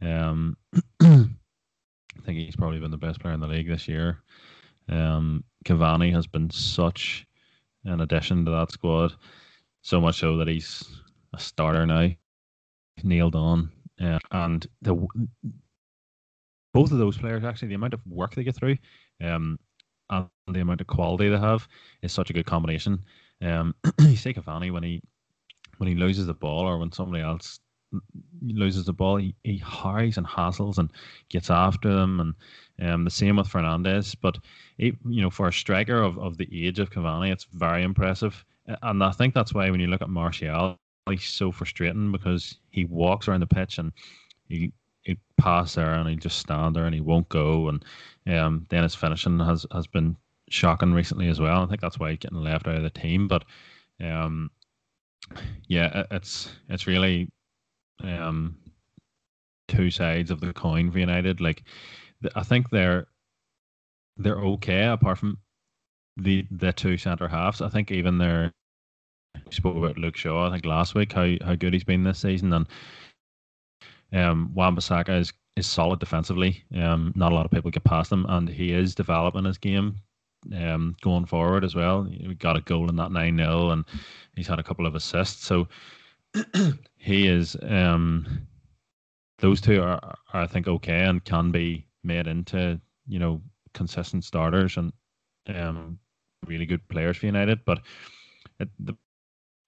S3: Um, [clears throat] I think he's probably been the best player in the league this year. Um, Cavani has been such an addition to that squad, so much so that he's a starter now, nailed on. Uh, and the both of those players actually the amount of work they get through, um, and the amount of quality they have is such a good combination. Um, [clears throat] you see Cavani when he when he loses the ball or when somebody else loses the ball, he, he hurries and hassles and gets after them, and um, the same with Fernandes. But he, you know, for a striker of, of the age of Cavani, it's very impressive, and I think that's why when you look at Martial, he's so frustrating because he walks around the pitch and he he pass there and he just stand there and he won't go, and um, then his finishing has has been shocking recently as well. I think that's why he's getting left out of the team, but um, yeah, it- it's it's really um two sides of the coin for United. Like, I think they're they're okay apart from the the two centre halves. I think even their we spoke about Luke Shaw. I think last week how how good he's been this season, and um, Wan-Bissaka is is solid defensively. Um, not a lot of people get past him, and he is developing his game. Um, going forward as well, we got a goal in that nine 0 and he's had a couple of assists. So [clears throat] he is. Um, those two are, are, I think, okay and can be made into you know consistent starters and um, really good players for United. But it, the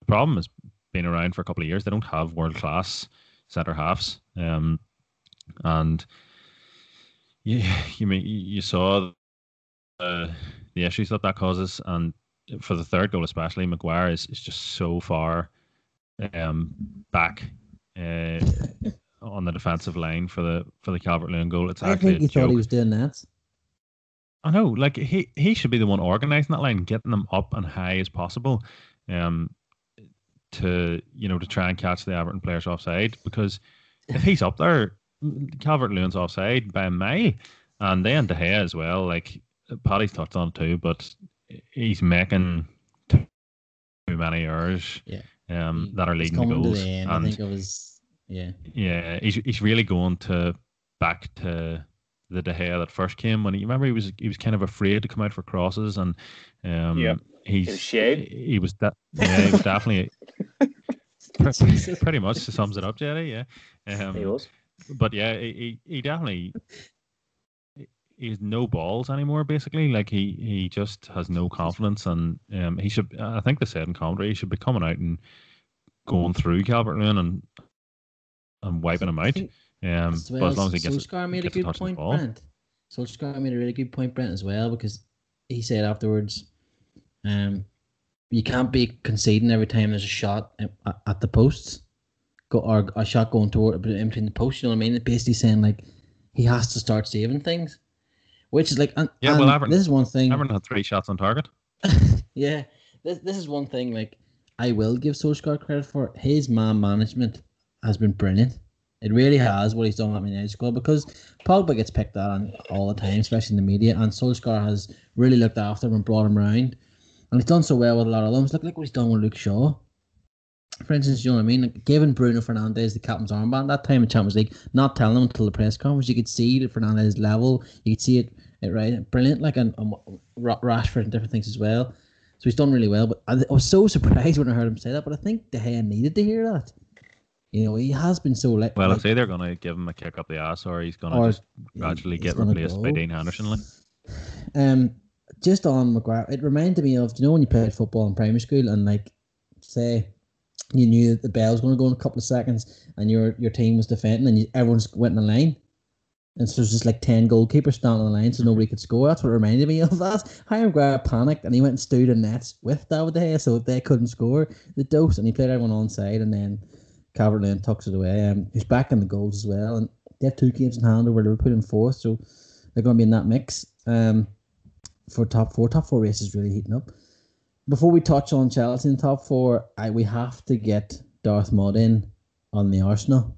S3: problem has been around for a couple of years. They don't have world class centre halves, um, and you [laughs] you mean you saw uh, the issues that that causes, and for the third goal especially, Maguire is, is just so far um, back. Uh, on the defensive line for the for the Calvert Lewin goal. It's
S4: I
S3: actually
S4: think he thought he was doing that.
S3: I know, like he he should be the one organising that line, getting them up and high as possible, um, to you know to try and catch the Everton players offside. Because if he's up there, Calvert Lewin's offside by a mile, and then De Gea as well. Like Paddy's touched on too, but he's making too many errors.
S4: Yeah.
S3: Um,
S4: He-
S3: that are
S4: he's
S3: leading to
S4: coming to
S3: goals,
S4: the end, I think it was yeah.
S3: yeah, he's he's really going to back to the De Gea that first came when he remember he was he was kind of afraid to come out for crosses and um
S2: Yeah.
S3: he's
S2: He was shade.
S3: he was de- yeah he was definitely pre-
S4: Jesus. [laughs] [laughs]
S3: pretty much sums it up Jerry yeah um,
S2: He was.
S3: but yeah he, he he definitely he has no balls anymore basically like he he just has no confidence and um he should I think they said in commentary he should be coming out and going through Calvert Lewin and and wiping him out um,
S4: as
S3: but as long as he gets,
S4: Solskjaer made a
S3: gets a
S4: good
S3: touch on the
S4: point,
S3: ball.
S4: Brent. Solskjaer made a really good point, Brent, as well, because he said afterwards, um, you can't be conceding every time there's a shot at, the posts, go or a shot going toward in between the posts. You know what I mean? It's basically saying like he has to start saving things, which is like and,
S3: Yeah, well,
S4: this is one thing.
S3: Everton had three shots on target. [laughs]
S4: yeah, this this is one thing. Like I will give Solskjaer credit for his man management has been brilliant. It really has what he's done at Man United squad because Pogba gets picked on all the time, especially in the media, and Solskjaer has really looked after him and brought him around, and he's done so well with a lot of them. Look, look what he's done with Luke Shaw. For instance, you know what I mean? Like giving Bruno Fernandes the captain's armband that time in Champions League, not telling him until the press conference. You could see that Fernandes level. You could see it, it right, brilliant. Like and, and Rashford and different things as well. So he's done really well. But I, I was so [laughs] surprised when I heard him say that. But I think De Gea needed to hear that. You know, he has been so like.
S3: Well,
S4: like,
S3: they're going to give him a kick up the ass or he's going to just gradually get replaced by
S4: go.
S3: Dean Henderson. Like. [sighs]
S4: Um, just on Maguire, it reminded me of you know when you played football in primary school and like say you knew that the bell was going to go in a couple of seconds and your your team was defending and you, everyone's went in a line. And so there's just like 10 goalkeepers standing on the line so nobody could score. That's what reminded me [laughs] of that. Harry Maguire panicked and he went and stood in nets with David De Gea so they couldn't score the dose and he played everyone on side and then Calvert Lewin tucks it away. Um, he's back in the goals as well and they have two games in hand over Liverpool in fourth so they're going to be in that mix. Um, for top four. Top four race is really heating up. Before we touch on Chelsea in top four, I we have to get Darth Mudd in on the Arsenal.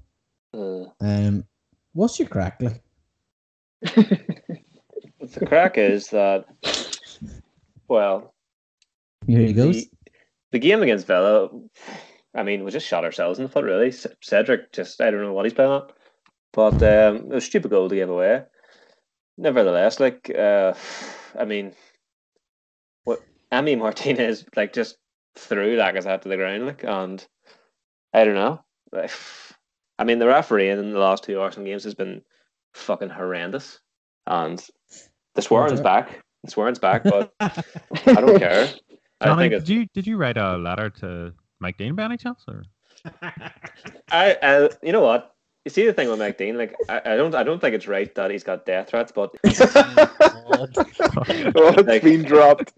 S2: Uh,
S4: Um, what's your crack like? [laughs]
S2: the crack is that, well,
S4: Here he goes.
S2: The, game against Villa, I mean, we just shot ourselves in the foot, really. Cedric just, I don't know what he's playing at. But um, it was a stupid goal to give away. Nevertheless, like, uh, I mean, what Emi Martinez, like, just threw Lacazette to the ground, like, and I don't know. Like, I mean, the referee in the last two Arsenal games has been fucking horrendous. And the swearing's back. The swearing's back, but [laughs] I don't care. I
S3: Johnny,
S2: think
S3: did you did you write a letter to Mike Dean by any chance? Or?
S2: I, I, you know what? You see the thing with Mike Dean, like I, I don't, I don't think it's right that he's got death threats, but [laughs]
S5: oh, it's
S2: Like-
S5: been dropped.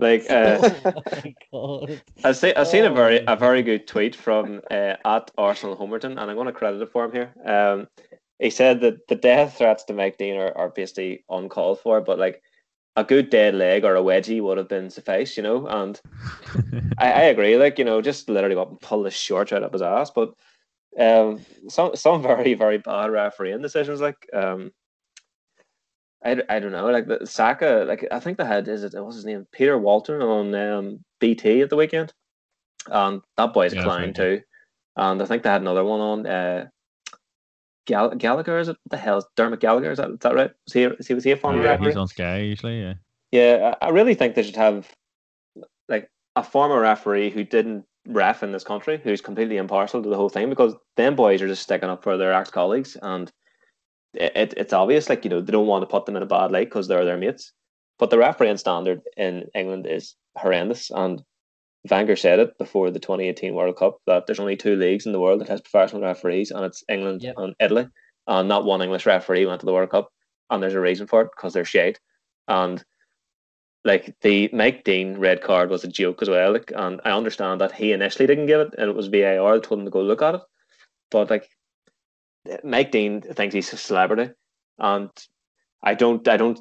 S2: like uh,
S4: oh my god!
S2: I've seen, I've seen a
S4: Oh.
S2: very, a very good tweet from uh, at Arsenal Homerton, and I'm going to credit it for him here. Um, he said that the death threats to Mike Dean are, are basically uncalled for, but like a good dead leg or a wedgie would have been suffice, you know. And [laughs] I, I agree, like you know, just literally go up and pull the shorts out of his ass. But um, some some very very bad refereeing decisions, like um, I, I don't know, like the Saka, like I think they had is it what's his name Peter Walton on um, BT at the weekend, and that boy's
S3: Yeah,
S2: clown too. And I think they had another one on uh, Gal- Gallagher. Is it what the hell? Is Dermot Gallagher? Is that, is that right? Was he was he, was he a former
S3: yeah,
S2: referee?
S3: he's on Sky usually. Yeah.
S2: Yeah, I I really think they should have like a former referee who didn't ref in this country, who's completely impartial to the whole thing, because them boys are just sticking up for their ex colleagues, and it, it's obvious, like you know, they don't want to put them in a bad light because they're their mates. But the refereeing standard in England is horrendous, and Wenger said it before the 2018 World Cup that there's only two leagues in the world that has professional referees, and it's England yep. and Italy. And not one English referee went to the World Cup, and there's a reason for it because they're shade. And like the Mike Dean red card was a joke as well. Like, and I understand that he initially didn't give it, and it was VAR that told him to go look at it. But like Mike Dean thinks he's a celebrity, and I don't. I don't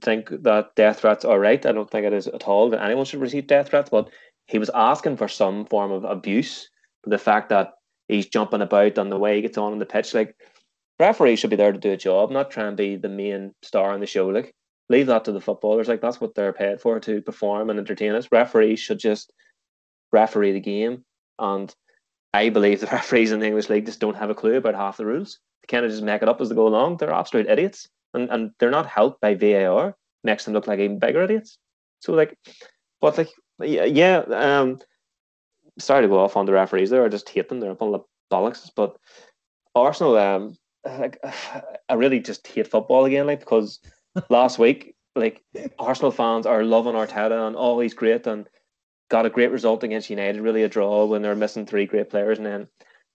S2: think that death threats are right. I don't think it is at all that anyone should receive death threats. But he was asking for some form of abuse. The fact that he's jumping about and the way he gets on in the pitch, like referees should be there to do a job, not try and be the main star on the show. Like leave that to the footballers. Like that's what they're paid for to perform and entertain us. Referees should just referee the game. And I believe the [laughs] referees in the English league just don't have a clue about half the rules. They kind of just make it up as they go along. They're absolute idiots, and and they're not helped by VAR. Makes them look like even bigger idiots. So like, but like yeah, yeah um, sorry to go off on the referees there. I just hate them. They're a full of bollocks. But Arsenal, um, [sighs] like [sighs] I really just hate football again, like because last week, like Arsenal fans are loving Arteta and oh he's great and got a great result against United, really a draw when they're missing three great players, and then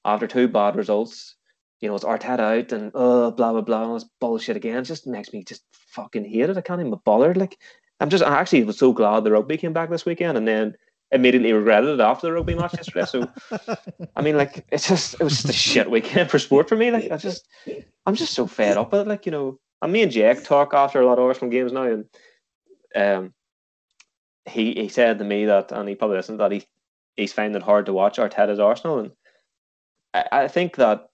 S2: after two bad results, you know, it's Arteta out and oh blah blah blah, and it's bullshit again. It just makes me just fucking hate it. I can't even be bothered. Like I'm just I actually was so glad the rugby came back this weekend, and then immediately regretted it after the rugby match yesterday. So, [laughs] I mean, like, it's just it was just a shit weekend for sport for me. Like, I just, I'm just so fed up with it. Like, you know, and me and Jake talk after a lot of Arsenal games now, and um, he he said to me that, and he probably listened that he he's finding it hard to watch Arteta's Arsenal, and I, I think that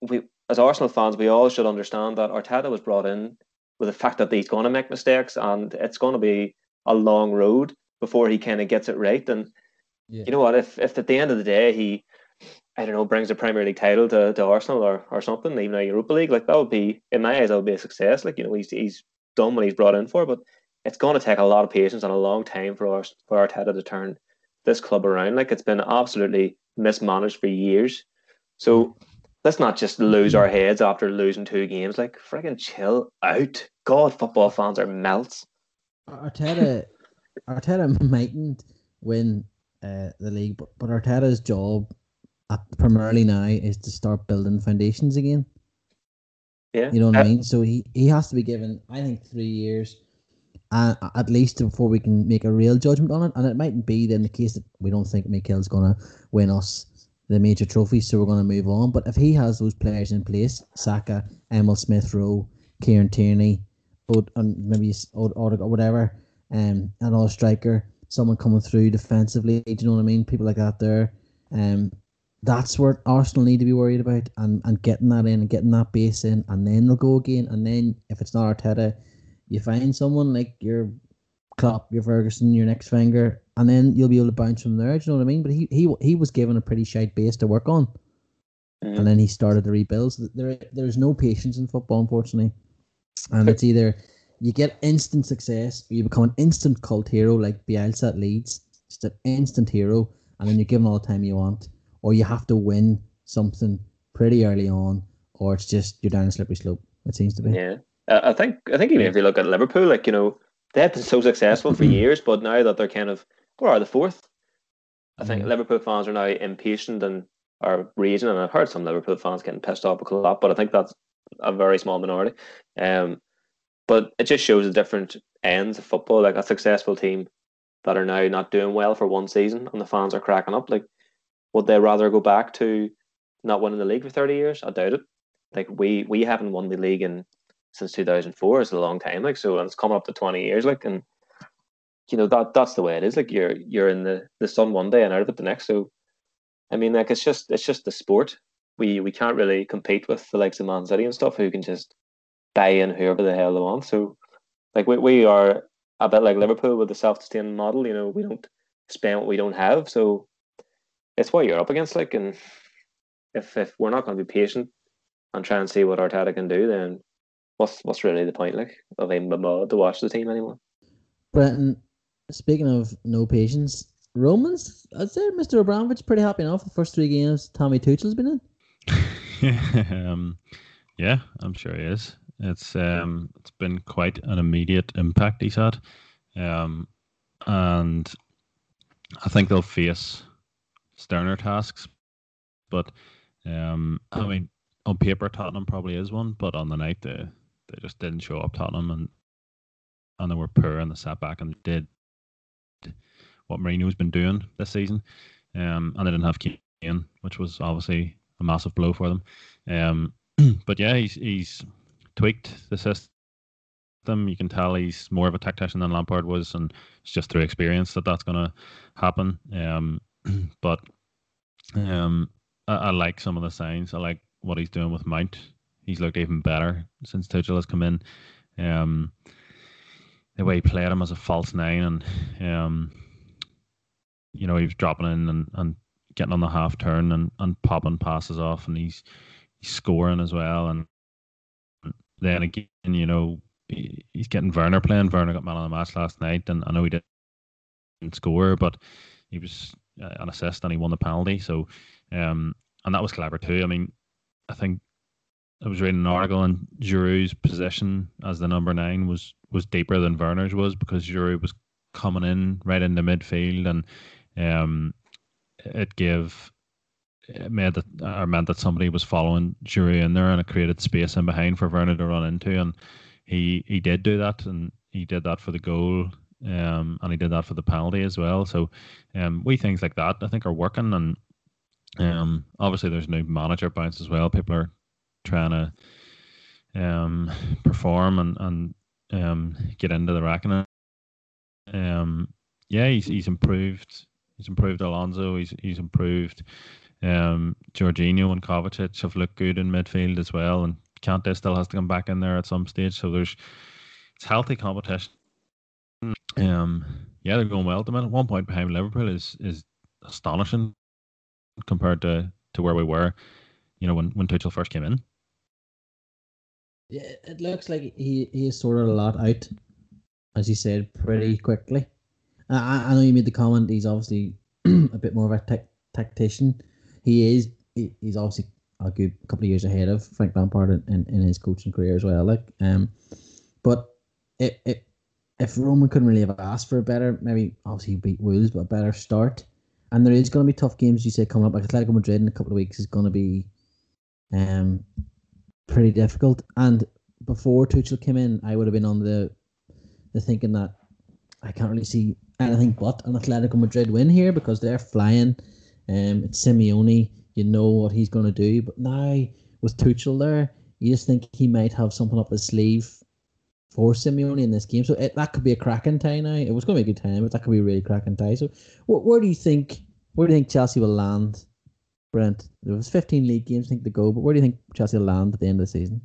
S2: we as Arsenal fans we all should understand that Arteta was brought in with the fact that he's going to make mistakes, and it's going to be a long road before he kind of gets it right. And yeah. you know what? If if at the end of the day he, I don't know, brings a Premier League title to, to Arsenal or, or something, even a Europa League, like that would be in my eyes that would be a success. Like you know, he's he's done what he's brought in for, but it's going to take a lot of patience and a long time for our, for Arteta to turn this club around. Like it's been absolutely mismanaged for years. So let's not just lose our heads after losing two games. Like freaking chill out. God, football fans are melts.
S4: Arteta [laughs] Arteta mightn't win uh, the league, but, but Arteta's job primarily now is to start building foundations again.
S2: Yeah,
S4: you know what uh, I mean. So he, he has to be given, I think, three years, uh, at least before we can make a real judgment on it. And it mightn't be then the case that we don't think Mikel's gonna win us the major trophies, so we're gonna move on. But if he has those players in place, Saka, Emil Smith Rowe, Kieran Tierney, and maybe or, or whatever um, and another striker, someone coming through defensively. Do you know what I mean? People like that there. Um, that's what Arsenal need to be worried about and, and getting that in and getting that base in, and then they'll go again. And then if it's not Arteta, you find someone like your Klopp, your Ferguson, your next Wenger, and then you'll be able to bounce from there. Do you know what I mean? But he he he was given a pretty shite base to work on, mm-hmm. and then he started the rebuilds. There there's no patience in football, unfortunately, and it's either you get instant success, or you become an instant cult hero like Bielsa at Leeds, just an instant hero, and then you're given all the time you want, or you have to win something pretty early on, or it's just you're down a slippery slope. It seems to be.
S2: Yeah, uh, I think I think even if you look at Liverpool, like you know, they've been so successful for [clears throat] years, but now that they're kind of where are the fourth? I think mm. Liverpool fans are now impatient and are raging, and I've heard some Liverpool fans getting pissed off a lot, but I think that's a very small minority. Um, but it just shows the different ends of football. Like a successful team that are now not doing well for one season and the fans are cracking up. Like, would they rather go back to not winning the league for 30 years? I doubt it. Like, we we haven't won the league in since 2004. It's a long time. Like, so and it's coming up to 20 years. Like, and you know that that's the way it is. Like, you're you're in the the sun one day and out of it the next. So, I mean, like, it's just it's just the sport. We we can't really compete with the likes of Man City and stuff who can just buy in whoever the hell they want. So, like we we are a bit like Liverpool with the self-sustaining model. You know, we don't spend what we don't have. So, it's what you're up against. Like, and if if we're not going to be patient and try and see what Arteta can do, then what's what's really the point? Like, of even the mode to watch the team anymore.
S4: Brenton, speaking of no patience, Romans, I'd say Mr. Abramovich pretty happy enough the first three games Tommy Tuchel's been in. [laughs]
S3: um, Yeah, I'm sure he is. It's um, it's been quite an immediate impact he's had, um, and I think they'll face sterner tasks. But um, I mean, on paper, Tottenham probably is one, but on the night they they just didn't show up. Tottenham and and they were poor in the setback and did what Mourinho's been doing this season. Um, and they didn't have Kane, which was obviously a massive blow for them. Um, [clears throat] but yeah, he's he's tweaked the system. You can tell he's more of a tactician than Lampard was, and it's just through experience that that's going to happen. Um, [clears throat] but um, I, I, like some of the signs. I like what he's doing with Mount. He's looked even better since Tuchel has come in. Um, the way he played him as a false nine, and um, you know he was dropping in and, and getting on the half turn and, and popping passes off, and he's he's scoring as well. And then again, you know, he, he's getting Werner playing. Werner got man of the match last night, and I know he didn't score, but he was an assist and he won the penalty. So, um, and that was clever too. I mean, I think I was reading an article on Giroud's position as the number nine was was deeper than Werner's was because Giroud was coming in right into midfield and um, it gave it made that or meant that somebody was following Giroud in there and it created space in behind for Werner to run into and he he did do that and he did that for the goal um, and he did that for the penalty as well so um, we things like that I think are working and um, obviously there's no manager bounce as well people are trying to um, perform and and um, get into the reckoning um, yeah he's he's improved he's improved Alonso he's he's improved um, Jorginho and Kovacic have looked good in midfield as well, and Kante still has to come back in there at some stage. So there's it's healthy competition. Um, yeah, they're going well at the minute. One point behind Liverpool is is astonishing compared to, to where we were, you know, when when Tuchel first came in.
S4: Yeah, it looks like he he sorted a lot out, as you said, pretty quickly. I, I know you made the comment. He's obviously [clears throat] a bit more of a tactician he is he, he's obviously a good couple of years ahead of Frank Lampard in, in, in his coaching career as well. Like, um, but it, it if Roman couldn't really have asked for a better, maybe obviously beat Wolves, but a better start. And there is going to be tough games, you say, coming up. Like Atletico Madrid in a couple of weeks is going to be um pretty difficult. And before Tuchel came in, I would have been on the the thinking that I can't really see anything but an Atletico Madrid win here because they're flying. Um, it's Simeone. You know what he's going to do. But now with Tuchel there, you just think he might have something up his sleeve for Simeone in this game. So it, that could be a cracking tie now. It was going to be a good time, but that could be a really cracking tie. So wh- where do you think where do you think Chelsea will land, Brent? There was 15 league games I think to go, but where do you think Chelsea will land at the end of the season?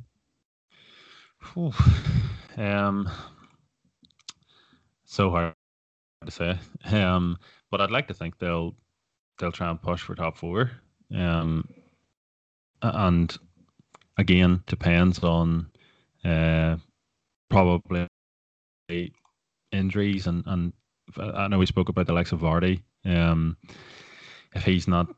S3: um, so hard to say. Um, but I'd like to think they'll they'll try and push for top four. Um, and again, depends on uh, probably injuries and and I know we spoke about the likes of Vardy. Um, if he's not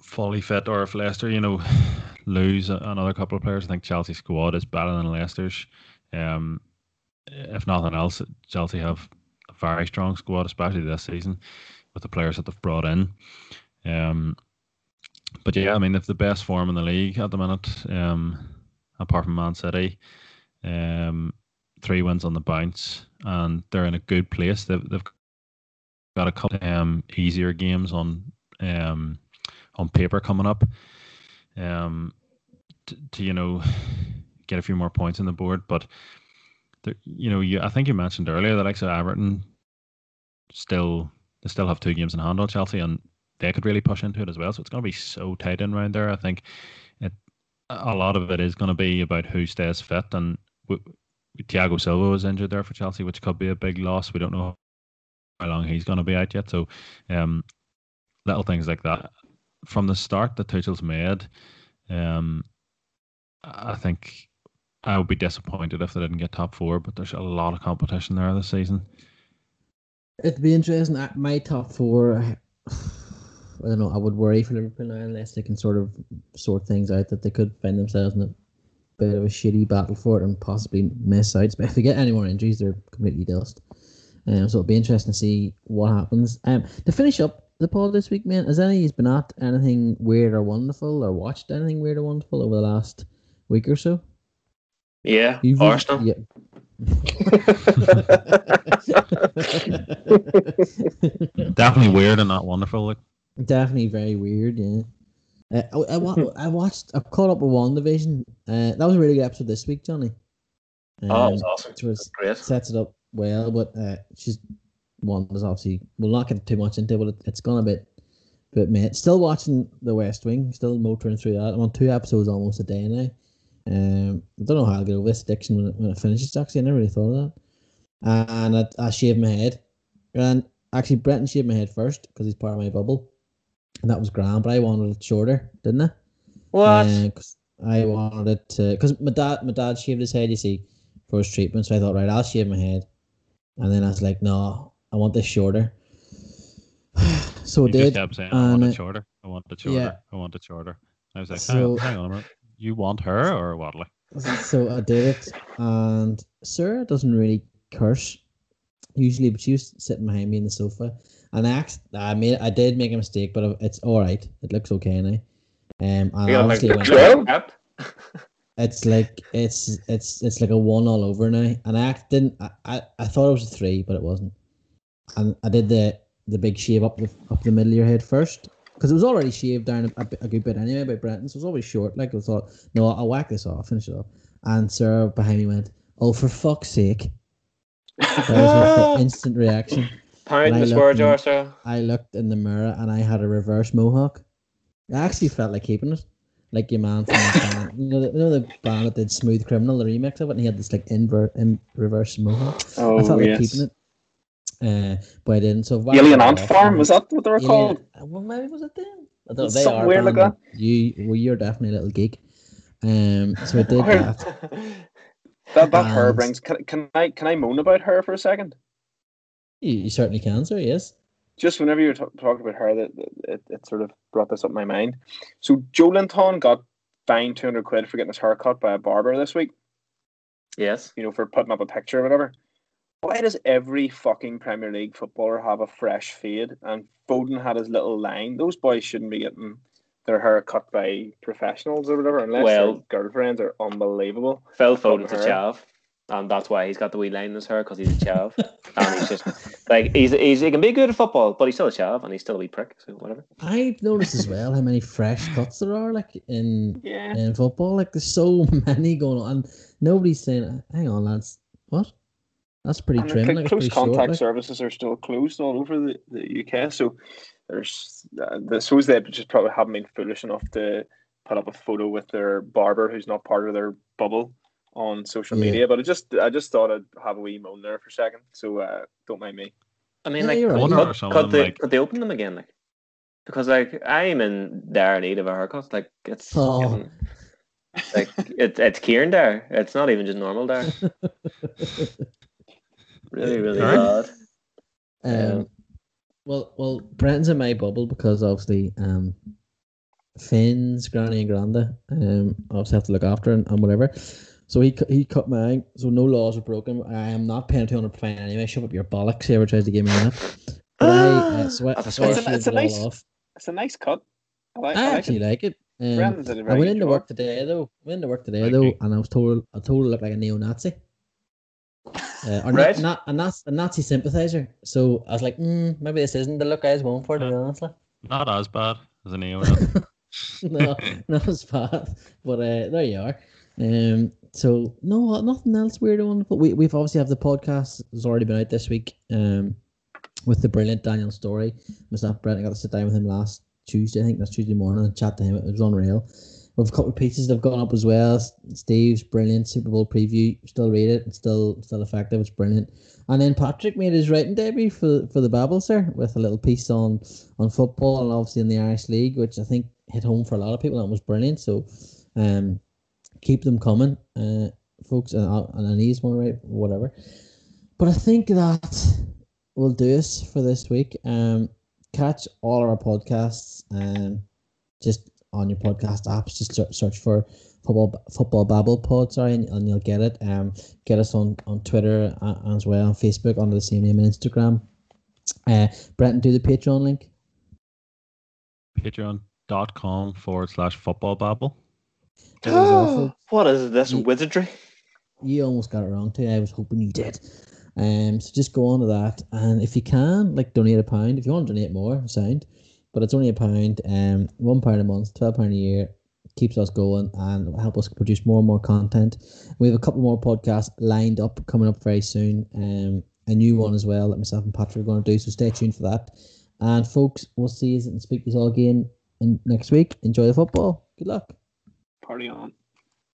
S3: fully fit, or if Leicester, you know, [sighs] lose another couple of players, I think Chelsea squad is better than Leicester's. Um, if nothing else, Chelsea have a very strong squad, especially this season with the players that they've brought in. Um, but yeah, I mean, they've the best form in the league at the minute, um, apart from Man City. Um, three wins on the bounce, and they're in a good place. They've, they've got a couple um, easier games on um, on paper coming up. Um, to, to you know get a few more points on the board, but you know, you I think you mentioned earlier that like Everton still they still have two games in hand on Chelsea, and they could really push into it as well. So it's going to be so tight in around there. I think it a lot of it is going to be about who stays fit, and Thiago Silva was injured there for Chelsea, which could be a big loss. We don't know how long he's going to be out yet. So, um, little things like that from the start that Tuchel's made. Um, I think I would be disappointed if they didn't get top four, but there's a lot of competition there this season.
S4: It'd be interesting. My top four, [sighs] I don't know. I would worry for Liverpool now unless they can sort of sort things out that they could find themselves in bit of a shitty battle for it and possibly miss out. But if we get any more injuries, they're completely dust. Um, so it'll be interesting to see what happens. Um, to finish up the pod this week, man, has any been at anything weird or wonderful or watched anything weird or wonderful over the last week or so?
S2: Yeah, You've Arsenal. Yeah. [laughs]
S3: Definitely weird and not wonderful. Like.
S4: Definitely very weird. Yeah. Uh, I, I, [laughs] I, watched. I caught up with WandaVision. Uh, that was a really good episode this week, Johnny.
S2: Um, oh, it was awesome.
S4: Which was great. Sets it up well, but uh, she's one was obviously we'll not get too much into, it, but it, it's gone a bit, But mate. Still watching The West Wing. Still motoring through that. I'm on two episodes almost a day now. Um, I don't know how I'll get over this addiction when it, when it finishes. Actually, I never really thought of that. And I, I shaved my head, and actually Brenton shaved my head first because he's part of my bubble, and that was grand. But I wanted it shorter, didn't I?
S2: What?
S4: Uh, I wanted it to because my dad my dad shaved his head. You see, for his treatment. So I thought, right, I'll shave my head, and then I was like, no, I want this shorter. [sighs] so
S3: you
S4: did.
S3: kept saying, I want it shorter. I want it shorter. Yeah. I want it shorter. I was like, so, hang on a minute you want her or what?
S4: So I did it, and Sarah doesn't really curse usually, but she was sitting behind me in the sofa, and I asked, I made, I did make a mistake, but it's all right. It looks okay now. Um, and obviously went, [laughs] it's like it's it's it's like a one all over now, and I didn't. I, I, I thought it was a three, but it wasn't. And I did the the big shave up the up the middle of your head first, because it was already shaved down a, a, a, good bit anyway by Brenton, so it was always short. Like I thought, no, I'll whack this off, finish it off. And Sarah behind me went, "Oh, for fuck's sake!" That was [laughs] instant reaction.
S2: Pound the swear jar, Sarah.
S4: I looked in the mirror and I had a reverse mohawk. I actually felt like keeping it, like your man from [laughs] the band. You know, the, you know the band that did Smooth Criminal, the remix of it, and he had this like invert in reverse mohawk.
S5: Oh,
S4: I felt
S5: like yes.
S4: keeping it. Uh, but I didn't. So
S5: Alien Ant Farm was that what they were Alien, called?
S4: Uh, well, maybe was it then?
S5: I don't, they Something weird like that.
S4: You, well, you're definitely a little geek. Um, so I [laughs] did that.
S5: that that her brings. Can, can I can I moan about her for a second?
S4: You, you certainly can, sir. Yes.
S5: Just whenever you were t- talking about her, that it, it sort of brought this up in my mind. So Joelinton got fined two hundred quid for getting his hair cut by a barber this week.
S2: Yes.
S5: You know, for putting up a picture or whatever why does every fucking Premier League footballer have a fresh fade? And Foden had his little line. Those boys shouldn't be getting their hair cut by professionals or whatever, unless well, their girlfriends are unbelievable.
S2: Phil Foden's a chav, and that's why he's got the wee line in his hair because he's a chav, and he's just like he's, he's he can be good at football, but he's still a chav, and he's still a wee prick. So whatever.
S4: I've noticed as well how many fresh cuts there are, like in
S5: yeah.
S4: in football. Like there's so [laughs] many going on, and nobody's saying, "Hang on, lads, what?" That's pretty and trim.
S5: Like, close contact short, services are still closed all over the, the UK. So there's, uh, I suppose they just probably haven't been foolish enough to put up a photo with their barber who's not part of their bubble on social yeah. media. But I just, I just thought I'd have a wee moan there for a second. So uh, don't mind me.
S2: I mean, like, yeah, right. could, could, they, like... could they open them again? Like, because like I'm in dire need of a haircut. Like it's oh. getting, like it's it's Kieran there. It's not even just normal there. [laughs] really, really bad.
S4: Um, well, well, Brenton's in my bubble because obviously, um, Finn's granny and granda, um, obviously have to look after and, and whatever. So he he cut mine. So no laws were broken. I am not paying two hundred fine anyway. Shove up your bollocks. Whoever tries to give me that. But I, uh, so I, so
S5: it's, a, it's a nice, off. it's a nice cut. I, like, I,
S4: I actually like it. Um, I went into work today though. I went into work today Thank though, you. and I was told I told it looked like a neo-Nazi uh, or right. not, not, a, a Nazi sympathizer. So I was like, mm, maybe this isn't the look I was going for, to be honest.
S3: Not as bad as a neo nazi. [laughs]
S4: no, not as bad. But uh, there you are. Um, so no, nothing else weird or wonderful. We we've obviously have the podcast has already been out this week. Um, with the brilliant Daniel Storey. Myself, Brent, I got to sit down with him last Tuesday. I think that's Tuesday morning and chat to him. It was unreal. We've a couple of pieces that have gone up as well. Steve's brilliant Super Bowl preview. Still read it. It's still still effective. It's brilliant. And then Patrick made his writing debut for for the Babble, sir, with a little piece on on football and obviously in the Irish League, which I think hit home for a lot of people. That was brilliant. So, um, keep them coming, uh, folks. And, and I need one right, whatever. But I think that will do us for this week. Um, catch all our podcasts and just on your podcast apps. Just search for football football babble pod. Sorry, and, and, you'll get it. Um, get us on on Twitter as well on Facebook under the same name and Instagram. Uh, Brenton, do the Patreon link.
S3: Patreon.com forward slash football babble. [gasps]
S2: what is this you, wizardry?
S4: You almost got it wrong too. I was hoping you did. Um, so just go on to that, and if you can, like donate a pound. If you want to donate more, sound, but it's only a pound. Um, one pound a month, twelve pound a year keeps us going and help us produce more and more content. We have a couple more podcasts lined up coming up very soon. Um, a new one as well that myself and Patrick are going to do. So stay tuned for that. And folks, we'll see you and speak to you all again in next week. Enjoy the football. Good luck.
S5: Party on.